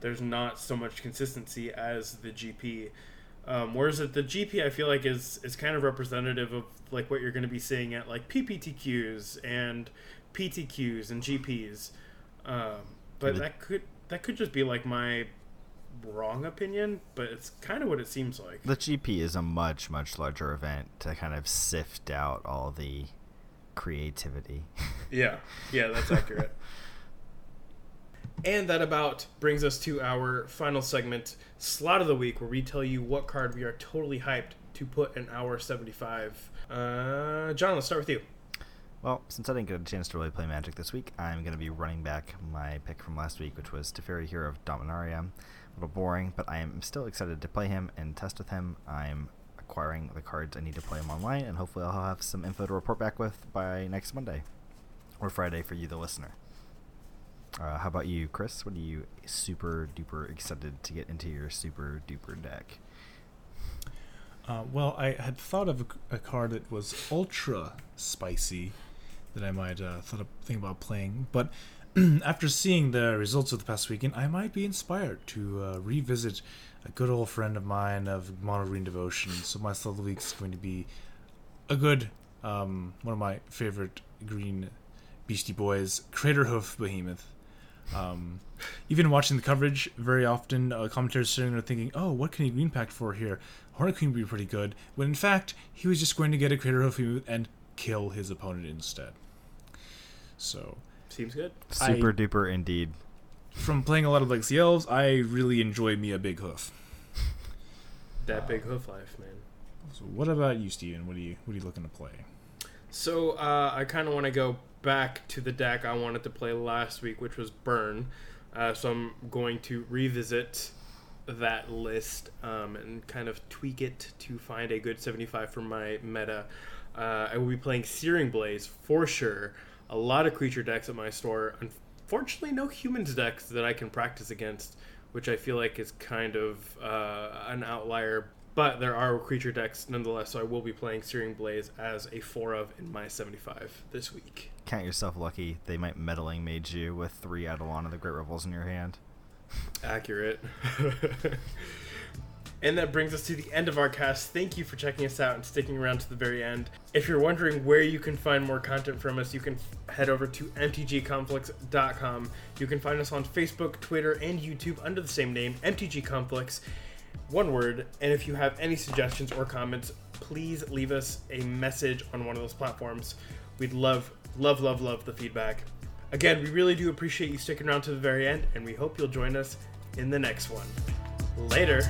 there's not so much consistency as the GP. Um, whereas at the GP, I feel like is is kind of representative of like what you're going to be seeing at like PPTQs and PTQs and GPs. Um, but that could that could just be like my wrong opinion, but it's kind of what it seems like. The GP is a much much larger event to kind of sift out all the creativity. yeah, yeah, that's accurate. and that about brings us to our final segment, slot of the week, where we tell you what card we are totally hyped to put in our 75. Uh, John, let's start with you. Well, since I didn't get a chance to really play Magic this week, I'm going to be running back my pick from last week, which was Teferi Hero of Dominaria. A little boring, but I am still excited to play him and test with him. I'm acquiring the cards I need to play him online, and hopefully I'll have some info to report back with by next Monday or Friday for you, the listener. Uh, how about you, Chris? What are you super duper excited to get into your super duper deck? Uh, well, I had thought of a, a, card that was ultra spicy that I might uh, of, think about playing, but after seeing the results of the past weekend, I might be inspired to uh, revisit a good old friend of mine of Mono Green Devotion. So my slot of the week is going to be a good um, one of my favorite green Beastie Boys, Craterhoof Behemoth. Um, even watching the coverage, very often uh, commentators sitting there thinking, "Oh, what can he green pack for here? Hornet Queen would be pretty good." When in fact, he was just going to get a Craterhoof and kill his opponent instead. So seems good. Super I, duper indeed. From playing a lot of like the Elves, I really enjoy me a big hoof. That big hoof life, man. So what about you, Steven? What are you what are you looking to play? So uh, I kind of want to go back to the deck I wanted to play last week, which was Burn. Uh, so I'm going to revisit that list um, and kind of tweak it to find a good 75 for my meta. Uh, I will be playing Searing Blaze for sure. A lot of creature decks at my store. Unfortunately, no humans decks that I can practice against, which I feel like is kind of uh, an outlier. But there are creature decks nonetheless, so I will be playing Searing Blaze as a 4 of in my 75 this week. Count yourself lucky. They might meddling mage you with three Eidolon of the Great Revels in your hand. Accurate. and that brings us to the end of our cast. Thank you for checking us out and sticking around to the very end. If you're wondering where you can find more content from us, you can head over to mtgconflicts.com. You can find us on Facebook, Twitter, and YouTube under the same name, MTG Conflicts one word. And if you have any suggestions or comments, please leave us a message on one of those platforms. We'd love, love, love, love the feedback. Again, we really do appreciate you sticking around to the very end, and we hope you'll join us in the next one. Later.